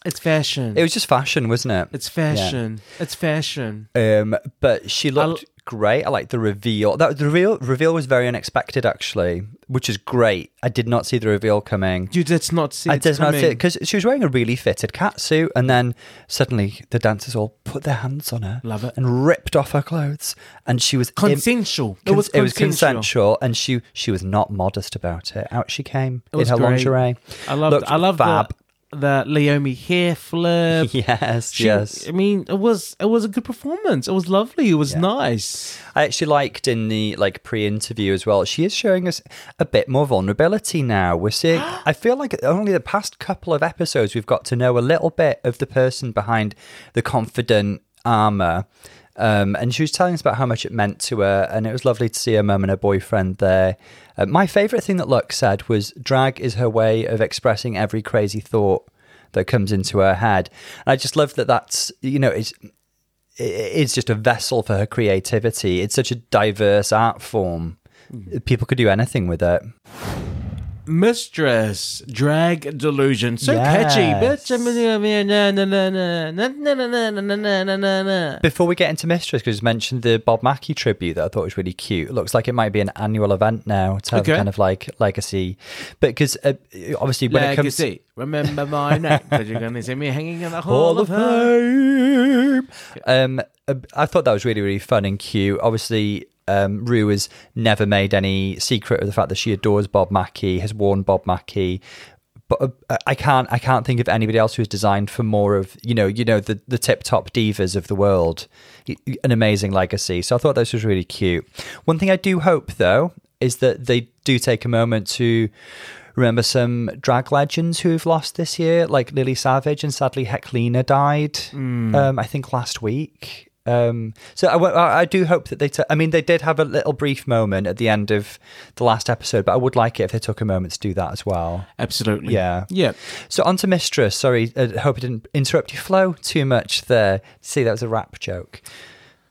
It's fashion. It was just fashion, wasn't it? it's fashion. It's fashion. Um, but she looked l- great. I like the reveal. That the reveal reveal was very unexpected, actually, which is great. I did not see the reveal coming. You did not see. I it did not see because she was wearing a really fitted catsuit, and then suddenly the dancers all put their hands on her, Love it. and ripped off her clothes, and she was Consensual. Cons- it was it was consensual. consensual, and she she was not modest about it. Out she came in her great. lingerie. I love. I love fab. the the Leomi hair flip. Yes, She- yes. I mean, it was it was a good performance. It was lovely. It was nice. I actually liked in the like pre-interview as well. She is showing us a bit more vulnerability now. We're seeing. I feel like only the past couple of episodes we've got to know a little bit of the person behind the confident armor. Um, and she was telling us about how much it meant to her, and it was lovely to see her mum and her boyfriend there. Uh, my favourite thing that Luxx said was drag is her way of expressing every crazy thought that comes into her head. And I just love that that's, you know, it's, it's just a vessel for her creativity. It's such a diverse art form. People could do anything with it. Mistress Drag Delusion. So yes. catchy. Before we get into Mistress, because you mentioned the Bob Mackie tribute that I thought was really cute. It looks like it might be an annual event now to have okay. kind of like legacy. But because uh, obviously when legacy. it comes. To... Remember my name, because you're going to see me hanging in the Hall, Hall of, of Fame. Um, I thought that was really, really fun and cute. Obviously, um, Rue has never made any secret of the fact that she adores Bob Mackie, has worn Bob Mackie. But uh, I can't, I can't think of anybody else who's designed for more of, you know, you know, the the tip top divas of the world. An amazing legacy. So I thought this was really cute. One thing I do hope though is that they do take a moment to remember some drag legends who have lost this year, like Lily Savage and sadly Heklina died. Um, I think last week. Um, so I, I do hope that they. ta- I mean, they did have a little brief moment at the end of the last episode, but I would like it if they took a moment to do that as well. Absolutely. Yeah. Yeah. So on to Mistress. Sorry, I hope I didn't interrupt your flow too much there. See, that was a rap joke.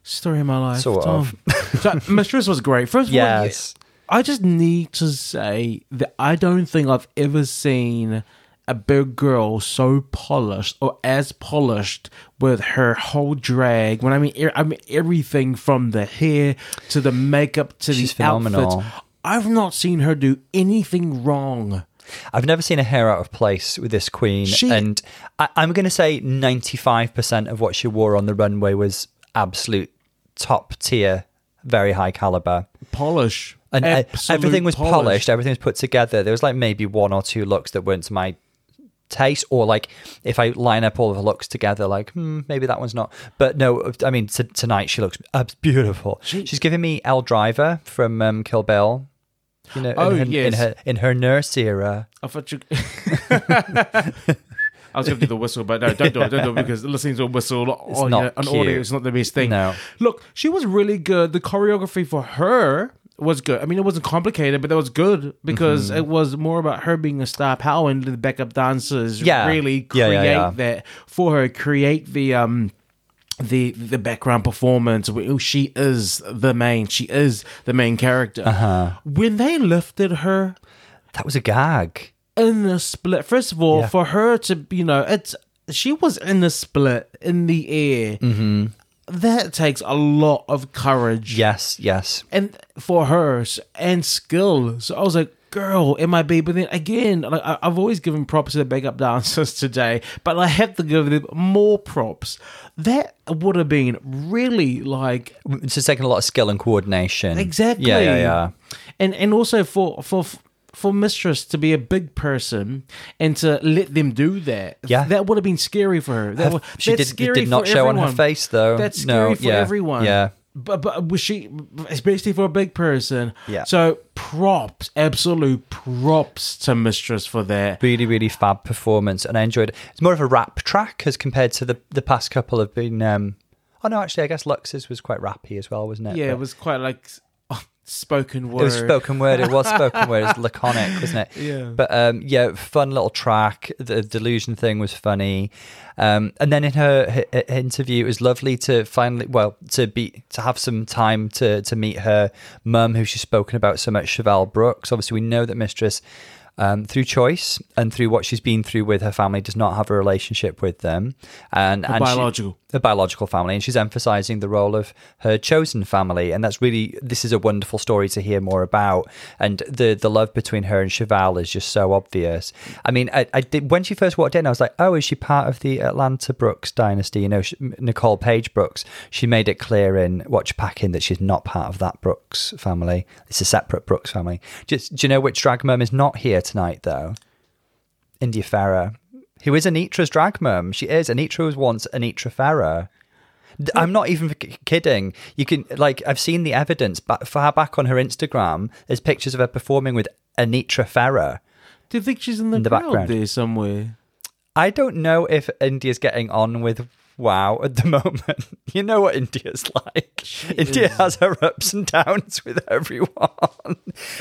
Story of my life. Sort Tom. so, Mistress was great. First of Yes. all, I just need to say that I don't think I've ever seen a big girl so polished or as polished with her whole drag. When I mean, e- I mean everything from the hair to the makeup to She's the outfits. I've not seen her do anything wrong. I've never seen a hair out of place with this queen, She- and I, I'm going to say 95% of what she wore on the runway was absolute top tier, very high caliber. Polish. And uh, Absolute everything was polish. polished, everything was put together. There was like maybe one or two looks that weren't to my taste, or like if I line up all of the looks together, like hmm, maybe that one's not. But no, I mean t- tonight she looks uh, beautiful. She's giving me Elle Driver from um, Kill Bill. You know, Oh, in, her, yes. in her in her nurse era. I thought you. I was going to do the whistle, but no, don't do it. Don't do it because listening to a whistle on, cute. audio is not the best thing. No. Look, she was really good. The choreography for her was good. I mean, it wasn't complicated, but it was good because Mm-hmm. it was more about her being a star power and the backup dancers Yeah. really create yeah, yeah. that for her, create the um the the background performance. She is the main. She is the main character. Uh-huh. When they lifted her That was a gag. in the split. First of all, for her to you know, it's she was in the split in the air. Mm-hmm. That takes a lot of courage. Yes, yes. and for her and skill. So I was like, girl, it might be. But then again, like I've always given props to the backup dancers today, but I have to give them more props. That would have been really like It's just taking a lot of skill and coordination. exactly. Yeah, yeah, yeah. And and also for for. For mistress to be a big person and to let them do that, Yeah. that would have been scary for her. That she did, did not show on her face though. That's no, scary for yeah, everyone. Yeah. But but was she especially for a big person? Yeah. So props, absolute props to Mistress for that. Really, really fab performance, and I enjoyed it. It's more of a rap track as compared to the the past couple have been. Um, oh no, actually, I guess Luxx's was quite rappy as well, wasn't it? Yeah, But it was quite like spoken word. It was spoken word. It was spoken word. It was laconic, wasn't it? Yeah. But um, yeah, fun little track. The delusion thing was funny. Um, and then in her, her, her interview, it was lovely to finally, well, to be to have some time to to meet her mum, who she's spoken about so much, Chevelle Brooks. Obviously, we know that Mistress. Um, through choice and through what she's been through with her family, does not have a relationship with them, and and she- biological. biological family, and she's emphasizing the role of her chosen family, and that's really this is a wonderful story to hear more about, and the the love between her and Chevelle is just so obvious. I mean, I, I did when she first walked in, I was like, oh, is she part of the Atlanta Brooks dynasty? You know, she, Nicole Paige Brooks. She made it clear in Whatcha Packin' that she's not part of that Brooks family. It's a separate Brooks family. Just do you know which drag mum is not here tonight though? India Ferrah, who is Anetra's drag mum. She is. Anetra was once Anetra Ferrah. I'm not even kidding. You can like I've seen the evidence, but far back on her Instagram, there's pictures of her performing with Anetra Ferrah. Do you think she's in the, In the crowd background. there somewhere? I don't know if India's getting on with WoW at the moment. You know what India's like. India is. has her ups and downs with everyone.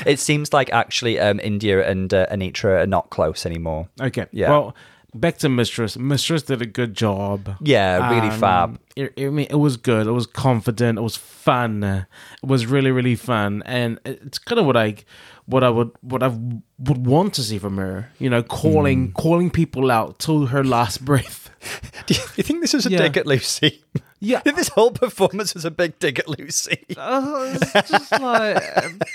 it seems like actually um, India and uh, Anetra are not close anymore. Okay. Yeah. Well, back to Mistress. Mistress did a good job. Yeah, really Um, fab. It, I mean, it was good. It was confident. It was fun. It was really, really fun, and it's kind of what I, what I would, what I would want to see from her. You know, calling, Hmm. calling people out till her last breath. Do you, think this is a Yeah. dig at Loosey? Yeah. this whole performance is a big dig at Loosey. Uh, it's just like,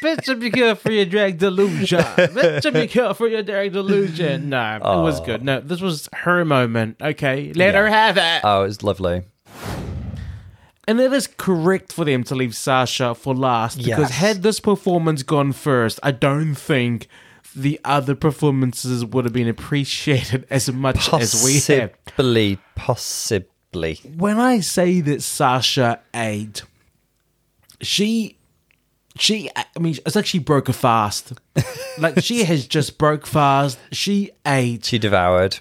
bitch, be careful for your drag delusion. Bitch, be careful for your drag delusion. No, it was good. No, this was her moment. Okay, let her have it. Oh, it was lovely. And it is correct for them to leave Sasha for last because Yes. had this performance gone first, I don't think the other performances would have been appreciated as much as we have. Possibly, possibly. When I say that Sasha ate, she, she, I mean, it's like she broke a fast. like she has just broke fast. She ate. She devoured.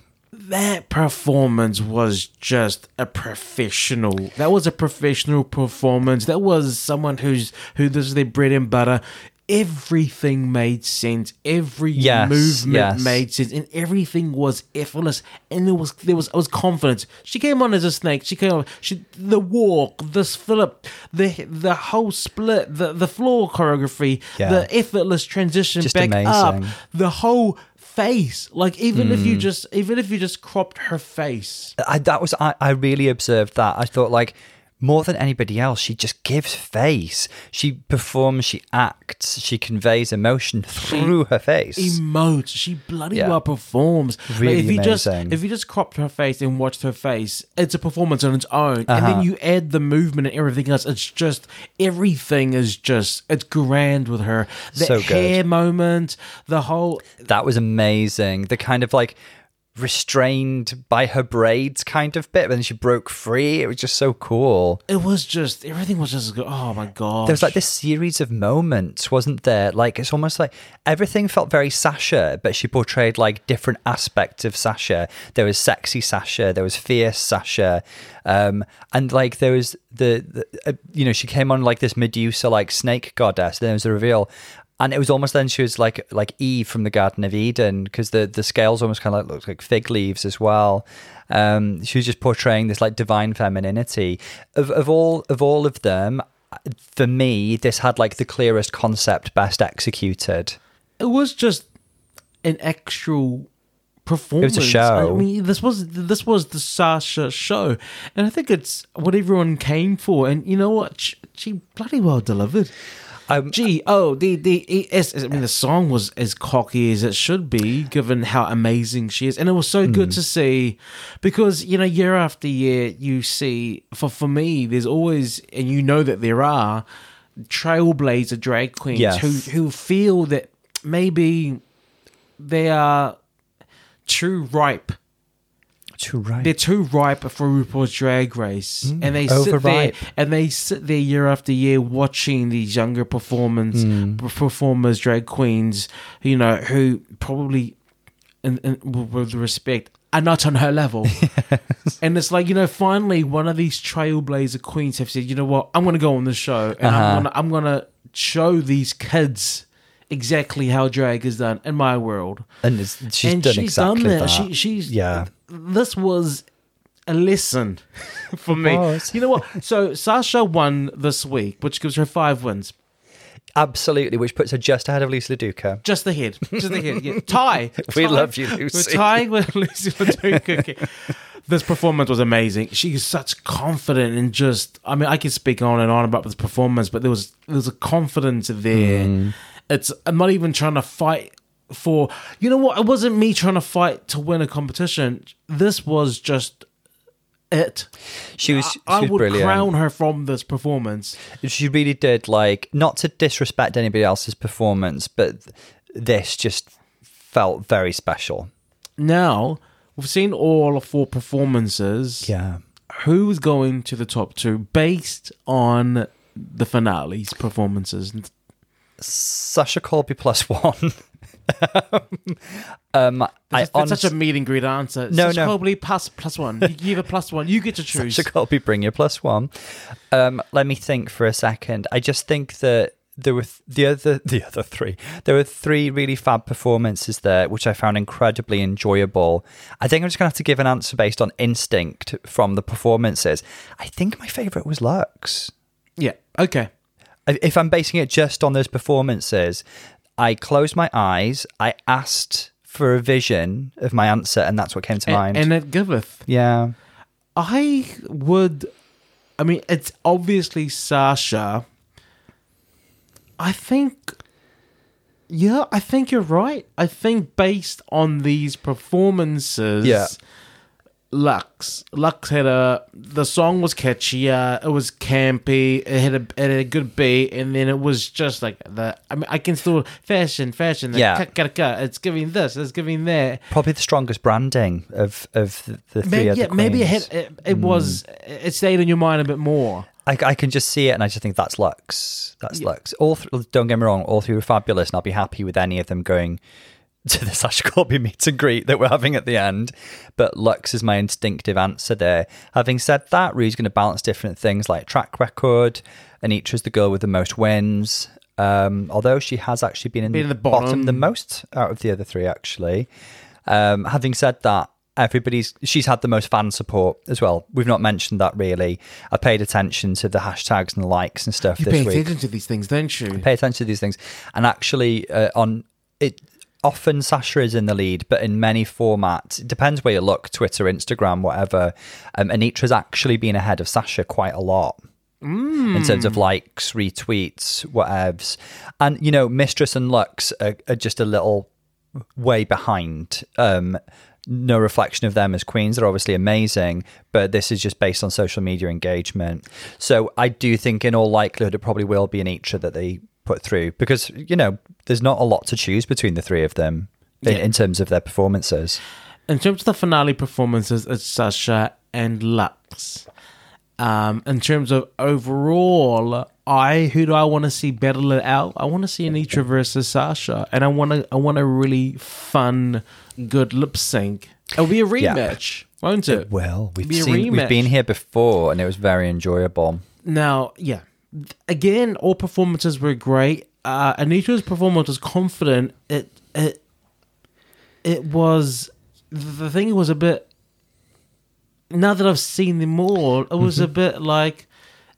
That performance was just a professional. That was a professional performance. That was someone who's who this is their bread and butter. Everything made sense. Every Yes, movement yes. made sense, and everything was effortless. And there was there was I was confident. She came on as a snake. She came on. She the walk, this flip, the the whole split, the the floor choreography, Yeah. the effortless transition Just back up, the whole face like even if Mm. you just even if you just cropped her face I, that was I, I really observed that. I thought like more than anybody else, she just gives face. She performs, she acts, she conveys emotion through her face. emotes she bloody Yeah. well performs Like, Really if you just amazing. if you just cropped her face and watched her face it's a performance on its own and Uh-huh. then you add the movement and everything else it's just everything is just it's grand with her the So good. hair moment the whole that was amazing. The kind of like restrained by her braids kind of bit, but then she broke free. It was just so cool. it was just everything was just oh my god There was like this series of moments, wasn't there? Like it's almost like everything felt very Sasha, but she portrayed like different aspects of Sasha. There was sexy Sasha, there was fierce Sasha, um, and like there was the, the uh, you know she came on like this Medusa like snake goddess. Then there was the reveal. And it was almost then she was like like Eve from the Garden of Eden because the, the scales almost kind of like looked like fig leaves as well. Um, she was just portraying this like divine femininity of of all of all of them for me, this had like the clearest concept, best executed. it was just an actual performance. It was a show. I mean, this was this was the Sasha show, and I think it's what everyone came for. And you know what? She, she bloody well delivered. Um, Gee, oh, the the it's, I mean, the song was as cocky as it should be, given how amazing she is, and it was so Hmm. good to see, because you know, year after year, you see, for for me, there's always, and you know that there are trailblazer drag queens Yes. who who feel that maybe they are too ripe too right. they're too ripe for RuPaul's Drag Race, and they sit there and they sit there year after year watching these younger performance performers, drag queens, you know, who probably, in, in, with respect, are not on her level. And it's like you know, finally, one of these trailblazer queens have said, you know what, I'm going to go on the show, and Uh-huh. I'm going to I'm going to show these kids. Exactly how drag is done in my world, and it's, she's and done she's exactly done that. that. She, she's Yeah. This was a lesson for me. was. You know what? So Sasha won this week, which gives her five wins. Absolutely, which puts her just ahead of Loosey LaDuca. Just ahead. Just ahead. Yeah. Tie. We Tie. love you, Loosey. We're Loosey. tying with Loosey LaDuca. This performance was amazing. She is such confident and just. I mean, I could speak on and on about this performance, but there was there was a confidence there. Mm. It's. I'm not even trying to fight for. You know what? It wasn't me trying to fight to win a competition. This was just it. She was, she I was would brilliant. crown her from this performance. She really did like not to disrespect anybody else's performance, but th- this just felt very special. Now we've seen all four performances. Yeah. who's going to the top two based on the finale's performances? Sasha Colby plus one. um, I It's such a meet and greet answer. No, Such no. Probably plus plus one. You give a plus one. You get to choose. Sasha Colby, bring your plus one. Um, let me think for a second. I just think that there were th- the other the other three. There were three really fab performances there, which I found incredibly enjoyable. I think I'm just gonna have to give an answer based on instinct from the performances. I think my favorite was Luxx. Yeah. Okay. If I'm basing it just on those performances, I closed my eyes, I asked for a vision of my answer, and that's what came to A- mind. And it giveth. yeah. I would. I mean, it's obviously Sasha. I think. Yeah, I think you're right. I think based on these performances, Yeah. Luxx, Luxx had a the song was catchy. Uh, it was campy. It had a it had a good beat, and then it was just like the. I mean, I can still fashion, fashion. Yeah. It's giving this. It's giving that. Probably the strongest branding of, of the, the three Maybe, yeah, maybe it, had, it, it was. It stayed in your mind a bit more. I, I can just see it, and I just think that's Luxx. That's Luxx. All th- don't get me wrong, all three were fabulous, and I'll be happy with any of them going to the Sasha Colby meet and greet that we're having at the end. But Luxx is my instinctive answer there. Having said that, Rue's going to balance different things like track record. Anetra's the girl with the most wins. Um, although she has actually been in, Been the, the bottom. bottom the most out of the other three, actually. Um, having said that, everybody's she's had the most fan support as well. We've not mentioned that really. I paid attention to the hashtags and the likes and stuff You this pay week. attention to these things, don't you? Pay attention to these things, and actually uh, on it. Often Sasha is in the lead, but in many formats, it depends where you look, Twitter, Instagram, whatever. Um, Anetra's actually been ahead of Sasha quite a lot in terms of likes, retweets, whatevs. And, you know, Mistress and Luxx are, are just a little way behind. Um, no reflection of them as queens. They're obviously amazing, but this is just based on social media engagement. So I do think, in all likelihood, it probably will be Anetra that they put through because, you know, there's not a lot to choose between the three of them in, Yeah. in terms of their performances. In terms of the finale performances, it's Sasha and Luxx. Um, in terms of overall, I who do I want to see battle it out? I want to see Anetra versus Sasha, and I want to I want a really fun, good lip sync. It'll be a Yeah. rematch, won't it? Well, we've seen, we've been here before, and it was very enjoyable. Now, yeah, again, all performances were great. Uh, Anetra's performance was confident. It it it was the thing was a bit. Now that I've seen them all, it was a bit like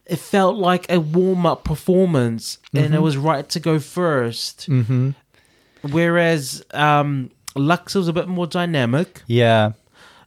it felt like a warm up performance, and it was right to go 1st Mm-hmm. Whereas um, Luxx was a bit more dynamic. Yeah.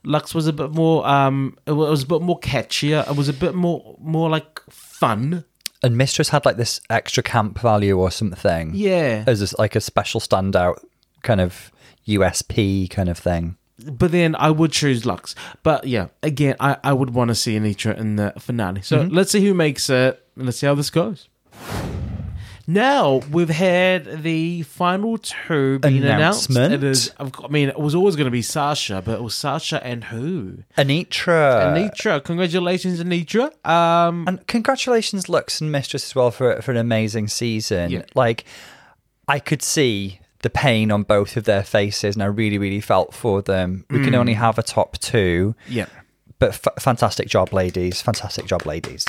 Luxx was a bit more um it was a bit more catchier. It was a bit more more like fun. And Mistress had like this extra camp value or something. Yeah. As a, like a special standout kind of USP kind of thing. But then I would choose Luxx. But yeah, again, I, I would want to see Anetra in the finale. So mm-hmm. let's see who makes it. Let's see how this goes. Now we've had the final two being announced. Announcement. It is, I mean, it was always going to be Sasha, but it was Sasha and who? Anetra. Anetra. Congratulations, Anetra. Um, And congratulations, Luxx and Mistress, as well for for an amazing season. Yeah. Like, I could see the pain on both of their faces, and I really, really felt for them. We can only have a top two, yeah. But f- fantastic job, ladies! Fantastic job, ladies!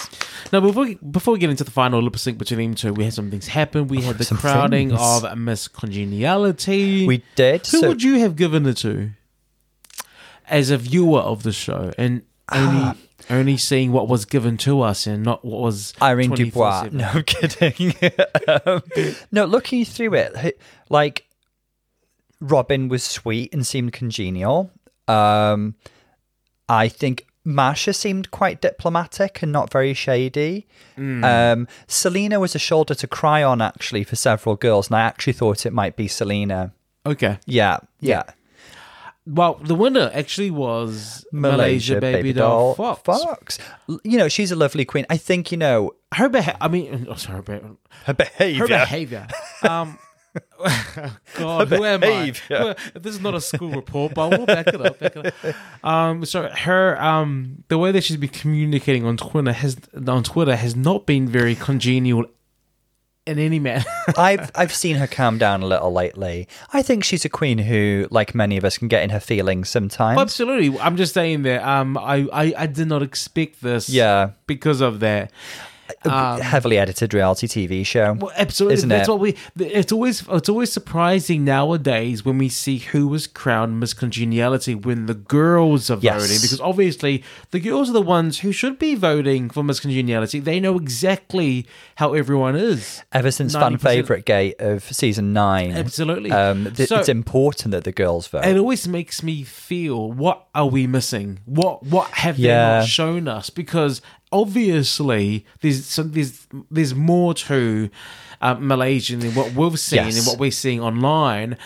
Now, before we, before we get into the final lip sync between them two, we had some things happen. We had the Some crowning things. of Miss Congeniality. We did. Who so- would you have given it to as a viewer of the show and only Ah. only seeing what was given to us and not what was Irene Dubois. 24/7? No, I'm kidding. um, no, looking through it, like Robin was sweet and seemed congenial. Um, I think Marcia seemed quite diplomatic and not very shady. Um, Salina was a shoulder to cry on actually for several girls, and I actually thought it might be Salina. Okay. Yeah, yeah. Well, the winner actually was Malaysia, Baby, Doll, Foxx. Foxx. You know, she's a lovely queen. I think, you know, Her beha- I mean, oh, sorry, her, beha- her behavior. her behavior. Um, God, who am I? This is not a school report, but we'll back it up. Back it up. Um, so her, um, the way that she's been communicating on Twitter has on Twitter has not been very congenial in any manner. I've I've seen her calm down a little lately. I think she's a queen who, like many of us, can get in her feelings sometimes. Absolutely. I'm just saying that um, I, I, I did not expect this Yeah. because of that. A heavily edited reality TV show. Well, absolutely. Isn't That's it? what we. It's always it's always surprising nowadays when we see who was crowned Miss Congeniality when the girls are Yes. voting because obviously the girls are the ones who should be voting for Miss Congeniality. They know exactly how everyone is. Ever since fan 90%. favorite gate of season nine, Absolutely. um, th- So- it's important that the girls vote. It always makes me feel what are we missing? What what have they not shown us? Because obviously there's some there's there's more to uh, Malaysian than what we've seen Yes. and what we're seeing online.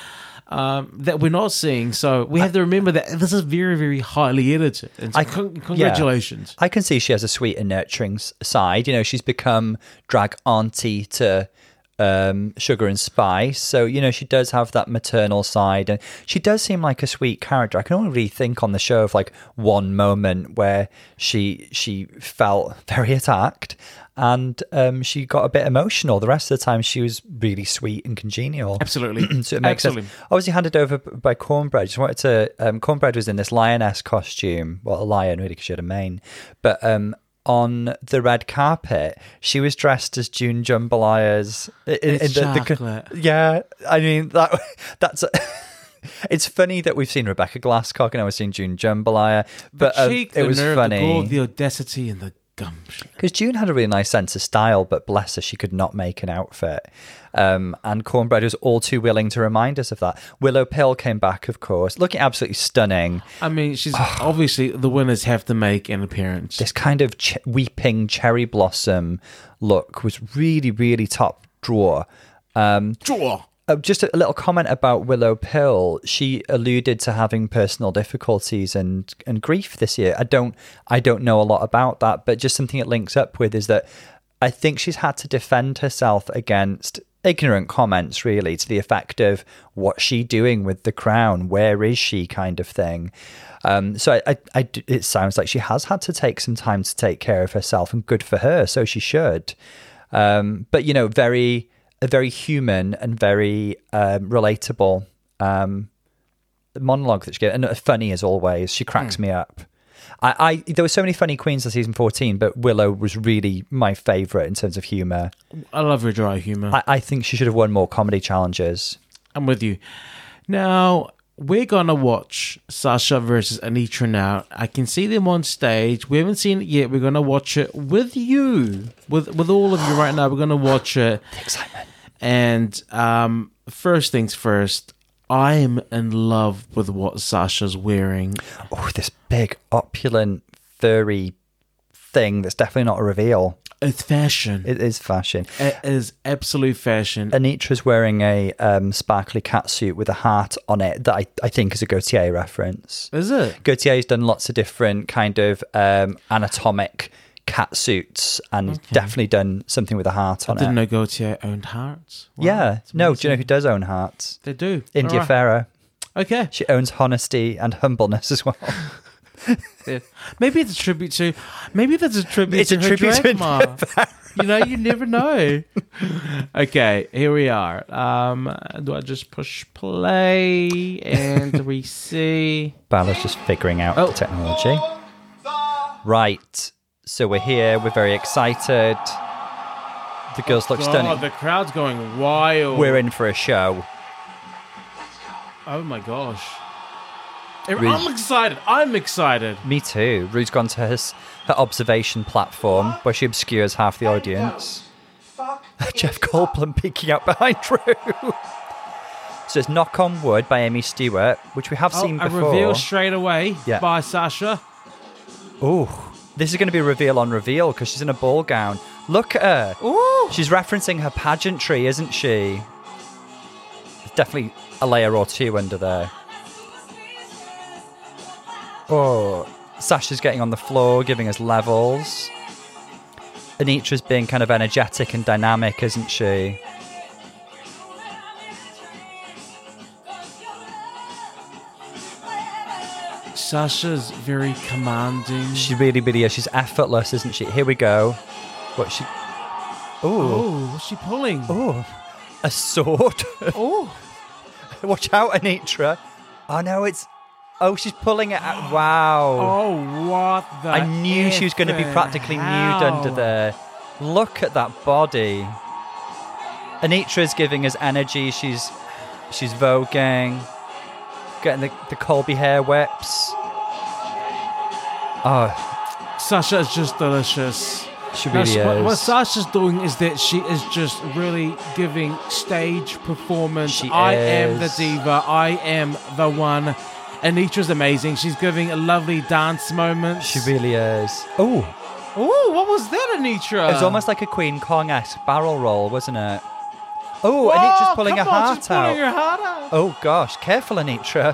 Um, that we're not seeing, so we have to remember that this is very, very highly edited. And so I- con- yeah. congratulations! I can see she has a sweet and nurturing side. You know, she's become drag auntie to um, Sugar and Spice. So, you know, she does have that maternal side. And she does seem like a sweet character. I can only really think on the show of like one moment where she she felt very attacked and um, she got a bit emotional. The rest of the time, she was really sweet and congenial. Absolutely, So it makes absolutely. sense. Obviously, handed over by Kornbread. Just wanted to. Um, Kornbread was in this lioness costume. Well, a lion really, because she had a mane. But um, on the red carpet, she was dressed as June Jambalaya's. in- in It's the- the- chocolate. yeah, I mean that. That's. it's funny that we've seen Rebecca Glasscock and I was seeing June Jambalaya, but the um, cheek, it the was nerve, the funny the audacity, and the gumption. because June had a really nice sense of style, but bless her, she could not make an outfit. Um, and Kornbread was all too willing to remind us of that. Willow Pill came back, of course, looking absolutely stunning. I mean, she's obviously the winners have to make an appearance. This kind of ch- weeping cherry blossom look was really, really top drawer. Um, Draw. Uh, just a little comment about Willow Pill. She alluded to having personal difficulties and and grief this year. I don't I don't know a lot about that, but just something it links up with is that I think she's had to defend herself against ignorant comments really to the effect of what's she doing with the crown where is she kind of thing um, so I, I, I it sounds like she has had to take some time to take care of herself and good for her so she should um, but you know very a very human and very um, relatable um, monologue that she gave, and funny as always. She cracks me up. I, I there were so many funny queens in season fourteen, but Willow was really my favorite in terms of humor. I love her dry humor. I, I think she should have won more comedy challenges. I'm with you. Now we're gonna watch Sasha versus Anetra. Now I can see them on stage. We haven't seen it yet. We're gonna watch it with you, with with all of you right now. We're gonna watch it. Excitement. And um, first things first, I'm in love with what Sasha's wearing. Oh, this big, opulent, furry thing that's definitely not a reveal. It's fashion. It is fashion. it is absolute fashion. Anetra's wearing a um, sparkly catsuit with a heart on it that I, I think is a Gautier reference. is it? Gautier's done lots of different kind of um, anatomic cat suits and definitely done something with a heart on it. Didn't it. know Gautier owned hearts. Wow, yeah. No, do you know who does own hearts? They do. India Alright. Ferrah. Okay. She owns honesty and humbleness as well. Yeah. Maybe it's a tribute to. Maybe that's a tribute It's to a tribute to grandma. you know, you never know. okay, here we are. Um, do I just push play and we see? Bala's just figuring out Oh. the technology. Right. So we're here. We're very excited. The girls look oh, God, stunning. the crowd's going wild. We're in for a show. Oh my gosh. Really? I'm excited. I'm excited. Me too. Rue's gone to her, her observation platform where she obscures half the audience. Jeff Copeland peeking out behind Rue. so it's Knock on Wood by Amii Stewart, which we have Oh, seen a before. reveal straight away Yeah. by Sasha. Oh, this is going to be reveal on reveal because she's in a ball gown. Look at her. Ooh. She's referencing her pageantry, isn't she? There's definitely a layer or two under there. Oh, Sasha's getting on the floor, giving us levels. Anetra's being kind of energetic and dynamic, isn't she? Sasha's very commanding. She really, really is. She's effortless, isn't she? Here we go. What she? Oh, what's she pulling? oh, a sword. Oh. Watch out, Anetra. Oh no, it's. Oh, she's pulling it out. Wow. Oh, what the? I knew she was going to be practically nude under there. Look at that body. Anetra's giving us energy. She's she's voguing, getting the, the Colby hair whips. Oh, Sasha is just delicious. she Now, really she- what, what is. Sasha's doing is that she is just really giving stage performance. She I am the diva. I am the one. Anetra's amazing. She's giving a lovely dance moment. She really is. Oh, Oh, what was that, Anetra? it was almost like a Queen Kong esque barrel roll, wasn't it? Oh, Anetra's pulling her on, heart she's pulling out. heart out. Oh gosh, careful, Anetra.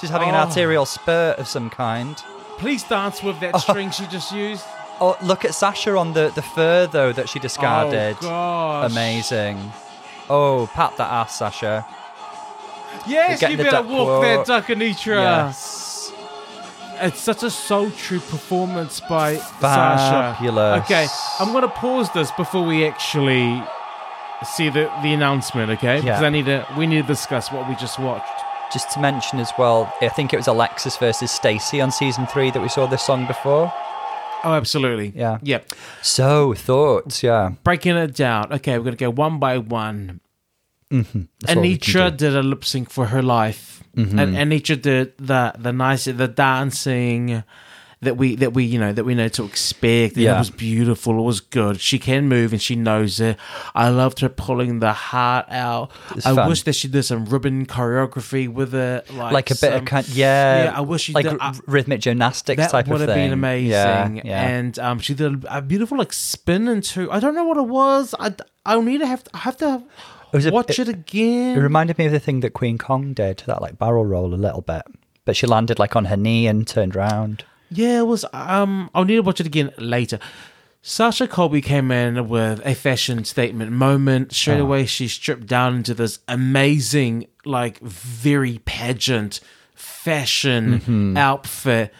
She's having an Oh. arterial spurt of some kind. Please dance with that oh. string she just used. Oh, look at Sasha on the, the fur though that she discarded. Oh, gosh. Amazing. Oh, pat that ass, Sasha. Yes, you better walk walk. duck, Anetra. Yes. It's such a sultry performance by Sasha. Fabulous. Okay, I'm gonna pause this before we actually see the, the announcement. Okay, Yeah. because I need to. We need to discuss what we just watched. Just to mention as well, I think it was Alexis versus Stacy on season three that we saw this song before. Oh, absolutely. Yeah. Yep. So, thoughts, yeah. Breaking it down. Okay, we're gonna go one by one. Mm-hmm. That's all we can Anetra did a lip sync for her life, mm-hmm. and Anetra did the the nice the dancing that we that we you know that we know to expect. Yeah. It was beautiful. It was good. She can move and she knows it. I loved her pulling the heart out. It's I fun. wish that she did some ribbon choreography with it, like Like a bit of kind, yeah. Yeah, I wish she like did- r- I- rhythmic gymnastics that type would have been amazing. Yeah, yeah. And um, she did a beautiful like spin into. I don't know what it was. I I'll need to have to I have to a- watch it, again. It reminded me of the thing that Queen Kong did, that like barrel roll a little bit. But she landed like on her knee and turned round. Yeah, it was. Um, I'll need to watch it again later. Sasha Colby came in with a fashion statement moment. Straight Ah. away, she stripped down into this amazing, like very pageant fashion Mm-hmm. outfit,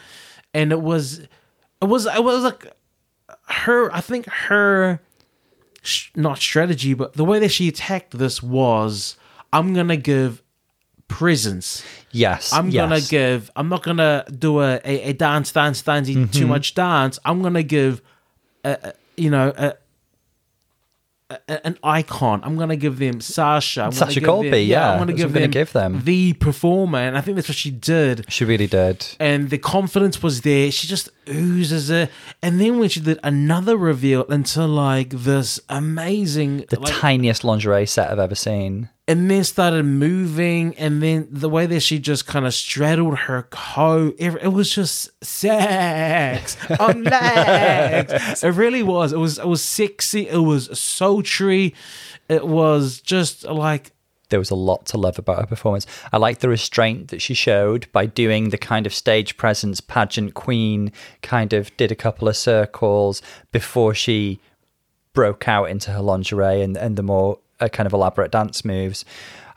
and it was, it was, it was like her. I think her, sh- not strategy, but the way that she attacked this was, I'm gonna give presents. Yes. I'm yes. gonna give. I'm not gonna do a, a, a dance, dance, dance, Mm-hmm. too much dance. I'm gonna give, a, a, you know, a, a, an icon. I'm gonna give them Sasha. I'm gonna Sasha give Colby, them- yeah, I'm gonna give I'm them, gonna give them. the performer, and I think that's what she did. She really did. And the confidence was there. She just oozes it. And then when she did another reveal into like this amazing, The like, tiniest lingerie set I've ever seen. And then started moving, and then the way that she just kind of straddled her coat, it, was just sex on legs. it really was. It was. It was sexy. It was sultry. It was just like there was a lot to love about her performance. I like the restraint that she showed by doing the kind of stage presence pageant queen kind of did a couple of circles before she broke out into her lingerie and, and the more uh, kind of elaborate dance moves.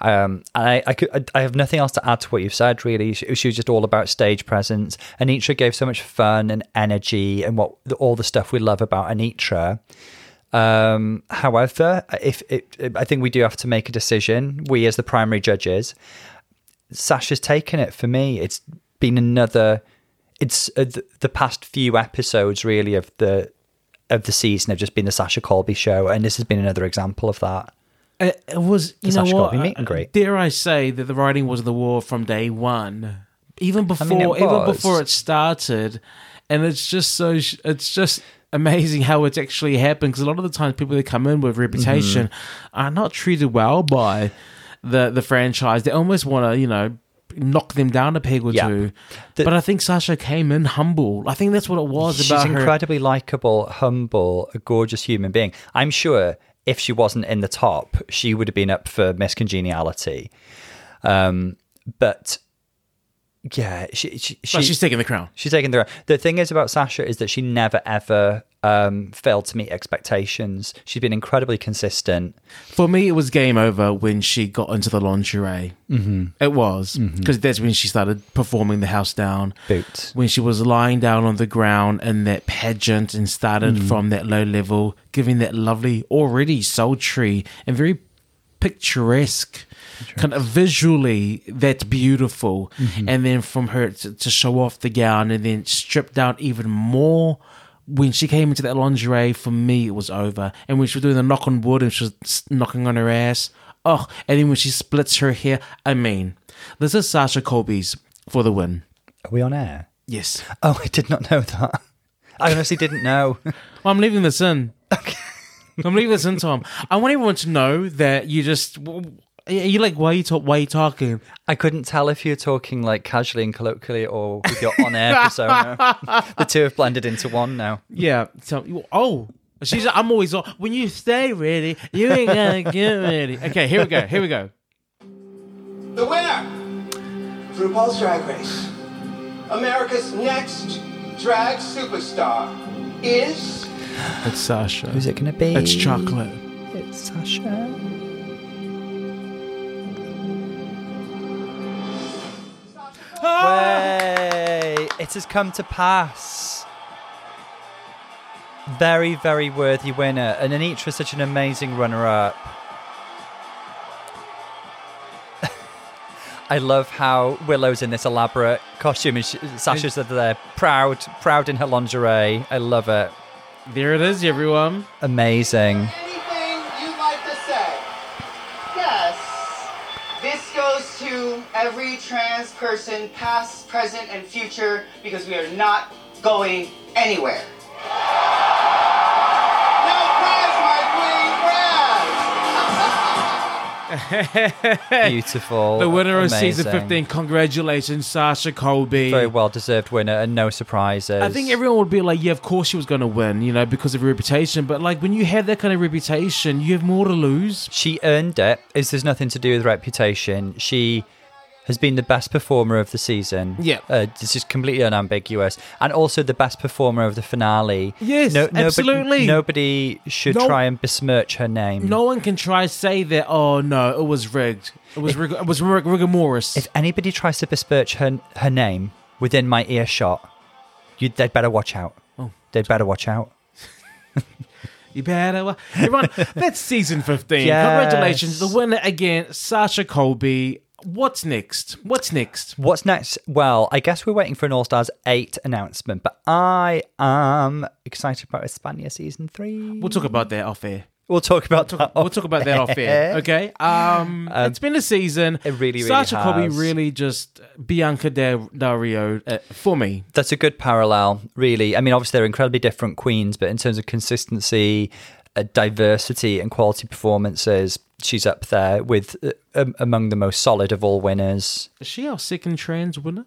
Um, I, I, could, I have nothing else to add to what you've said. Really, she, she was just all about stage presence. Anetra gave so much fun and energy and what all the stuff we love about Anetra. Um, however, if it, I think we do have to make a decision, we as the primary judges, Sasha's taken it for me. It's been another. It's uh, the, the past few episodes really of the of the season have just been the Sasha Colby show, and this has been another example of that. It, it was, you know what? Meet and greet. Dare I say that the writing was the war from day one, even before, mean, it even before it started, and it's just so, it's just amazing how it's actually happened. Because a lot of the times, people that come in with reputation Mm-hmm. are not treated well by the the franchise. They almost want to, you know. Knock them down a peg or Yeah. two, The- but I think Sasha came in humble. I think that's what it was She's about her. incredibly likable, humble, a gorgeous human being. I'm sure if she wasn't in the top, she would have been up for Miss Congeniality. Um, but yeah, she, she, she But she's taking the crown. She's taking the crown. the thing is about Sasha is that she never ever um, failed to meet expectations. She's been incredibly consistent. For me, it was game over when she got into the lingerie. Mm-hmm. It was because that's when she started performing the house down. Boots. When she was lying down on the ground in that pageant and started from that low level, giving that lovely, already sultry and very picturesque, kind of visually that's beautiful. Mm-hmm. And then from her to, to show off the gown and then strip down even more. When she came into that lingerie, for me, it was over. And when she was doing the knock on wood and she was knocking on her ass, oh, and then when she splits her hair, I mean, this is Sasha Colby's for the win. Are we on air? Yes. Oh, I did not know that. I honestly didn't know. Well, I'm leaving this in. Okay. I'm leaving this in, Tom. I want everyone to know that you just. You like why you talk? Why you talking? I couldn't tell if you're talking like casually and colloquially or with your on-air persona. the two have blended into one now. Yeah. So, oh, she's. I'm always on. When you stay really, you ain't gonna get ready. Okay, here we go. Here we go. The winner, RuPaul's Drag Race, America's next drag superstar, is It's Sasha. Who's it going to be? It's chocolate. It's Sasha. Way! It has come to pass. Very, very worthy winner. And Anetra is such an amazing runner up. I love how Willow's in this elaborate costume and Sasha's there, proud, proud in her lingerie. I love it. There it is, everyone. Amazing. anything you'd like to say. Yes. This goes to every trans person, past, present, and future, because we are not going anywhere. No press, my queen, press! Beautiful. The winner of season 15. Congratulations, Sasha Colby. Very well deserved winner and no surprises. I think everyone would be like, yeah, of course she was going to win, you know, because of her reputation. But like when you have that kind of reputation, you have more to lose. she earned it. it. Is there's nothing to do with reputation. She has been the best performer of the season. Yeah. uh, this is completely unambiguous, and also the best performer of the finale. Yes, nobody- absolutely. Nobody should No- try and besmirch her name. No one can try to say that. Oh no, it was rigged. It was rig- it was rig- rigor mortis. If anybody tries to besmirch her her name within my earshot, you they'd better watch out. Oh. They'd better watch out. You better. wa- Everyone, that's season 15. Yes. Congratulations. The winner again, Sasha Colby. What's next? What's next? What's next? Well, I guess we're waiting for an All Stars 8 announcement, but I am excited about Espana season 3. We'll talk about that off air. We'll talk about that. We'll talk about that off air. Okay. Um, it's been a season. it really, really Sasha has. really just Bianca Del Rio uh, for me. That's a good parallel, really. I mean, obviously, they're incredibly different queens, but in terms of consistency, uh, diversity, and quality performances, she's up there with uh, um, among the most solid of all winners. Is she our second trans winner?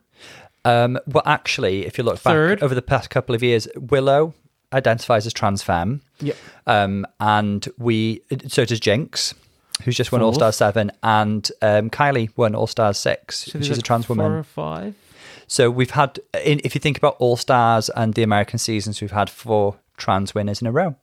Um, well, actually, if you look Third. back over the past couple of years, Willow identifies as trans femme. Yep. Um, and we, so does Jinkx, who's just won All. Stars 7, and um, Kylie won All Stars 6. So She's a like trans Four woman. or five. So we've had, in, if you think about All Stars and the American seasons, we've had four trans winners in a row.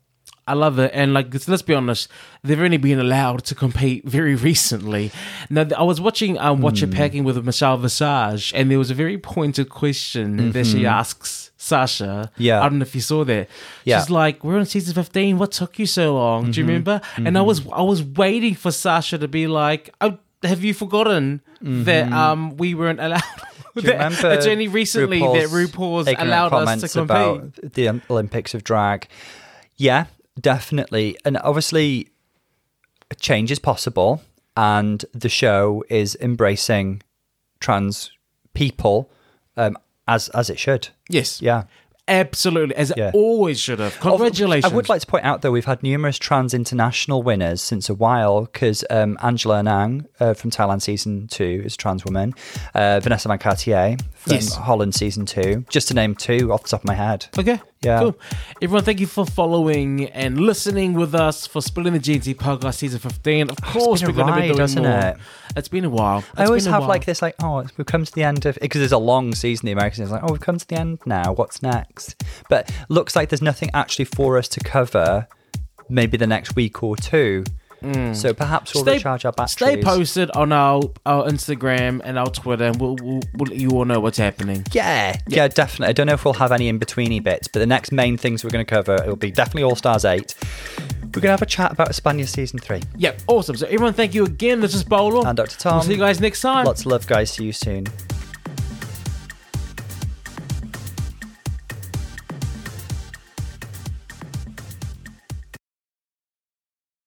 I love it, and like let's be honest, they've only been allowed to compete very recently. Now, I was watching um, Watch Hmm. Packing with Michelle Visage, and there was a very pointed question that she asks Sasha. Mm-hmm. Yeah. I don't know if you saw that. Yeah. She's like, "We're on season fifteen. What took you so long? Do you Mm-hmm. remember?" And I was I was waiting for Sasha to be like, "Oh, have you forgotten that um we weren't allowed?" Mm-hmm. Remember it's only recently that RuPaul's allowed us to compete. the Olympics of drag? Yeah, definitely. And obviously, a change is possible, and the show is embracing trans people um, as as it should. Yes. Yeah. Absolutely, as Yeah. it always should have. Congratulations. I would like to point out, though, we've had numerous trans international winners since a while because um, Angele Anang uh, from Thailand season two is a trans woman, uh, Vanessa Van Cartier from Yes. Holland season two, just to name two off the top of my head. Okay. Yeah. Cool. Everyone, thank you for following and listening with us for Spilling the G&T podcast season 15. Of oh, course, been we're going to be doing hasn't more. it? It's been a while. I always have while. like this, like, oh, we've come to the end of because there's a long season. The Americans like, oh, we've come to the end now. What's next? But looks like there's nothing actually for us to cover. Maybe the next week or two. Mm. So perhaps we'll recharge our batteries. Stay posted on our, our Instagram and our Twitter, and we'll, we'll, we'll let you all know what's happening. Yeah, yeah, definitely. I don't know if we'll have any in betweeny bits, but the next main things we're going to cover it will be definitely All Stars eight. We're going to have a chat about Espana season three. Yeah, awesome. So, everyone, thank you again. This is Paulo. And Dr. Tom. We'll see you guys next time. Lots of love, guys. See you soon.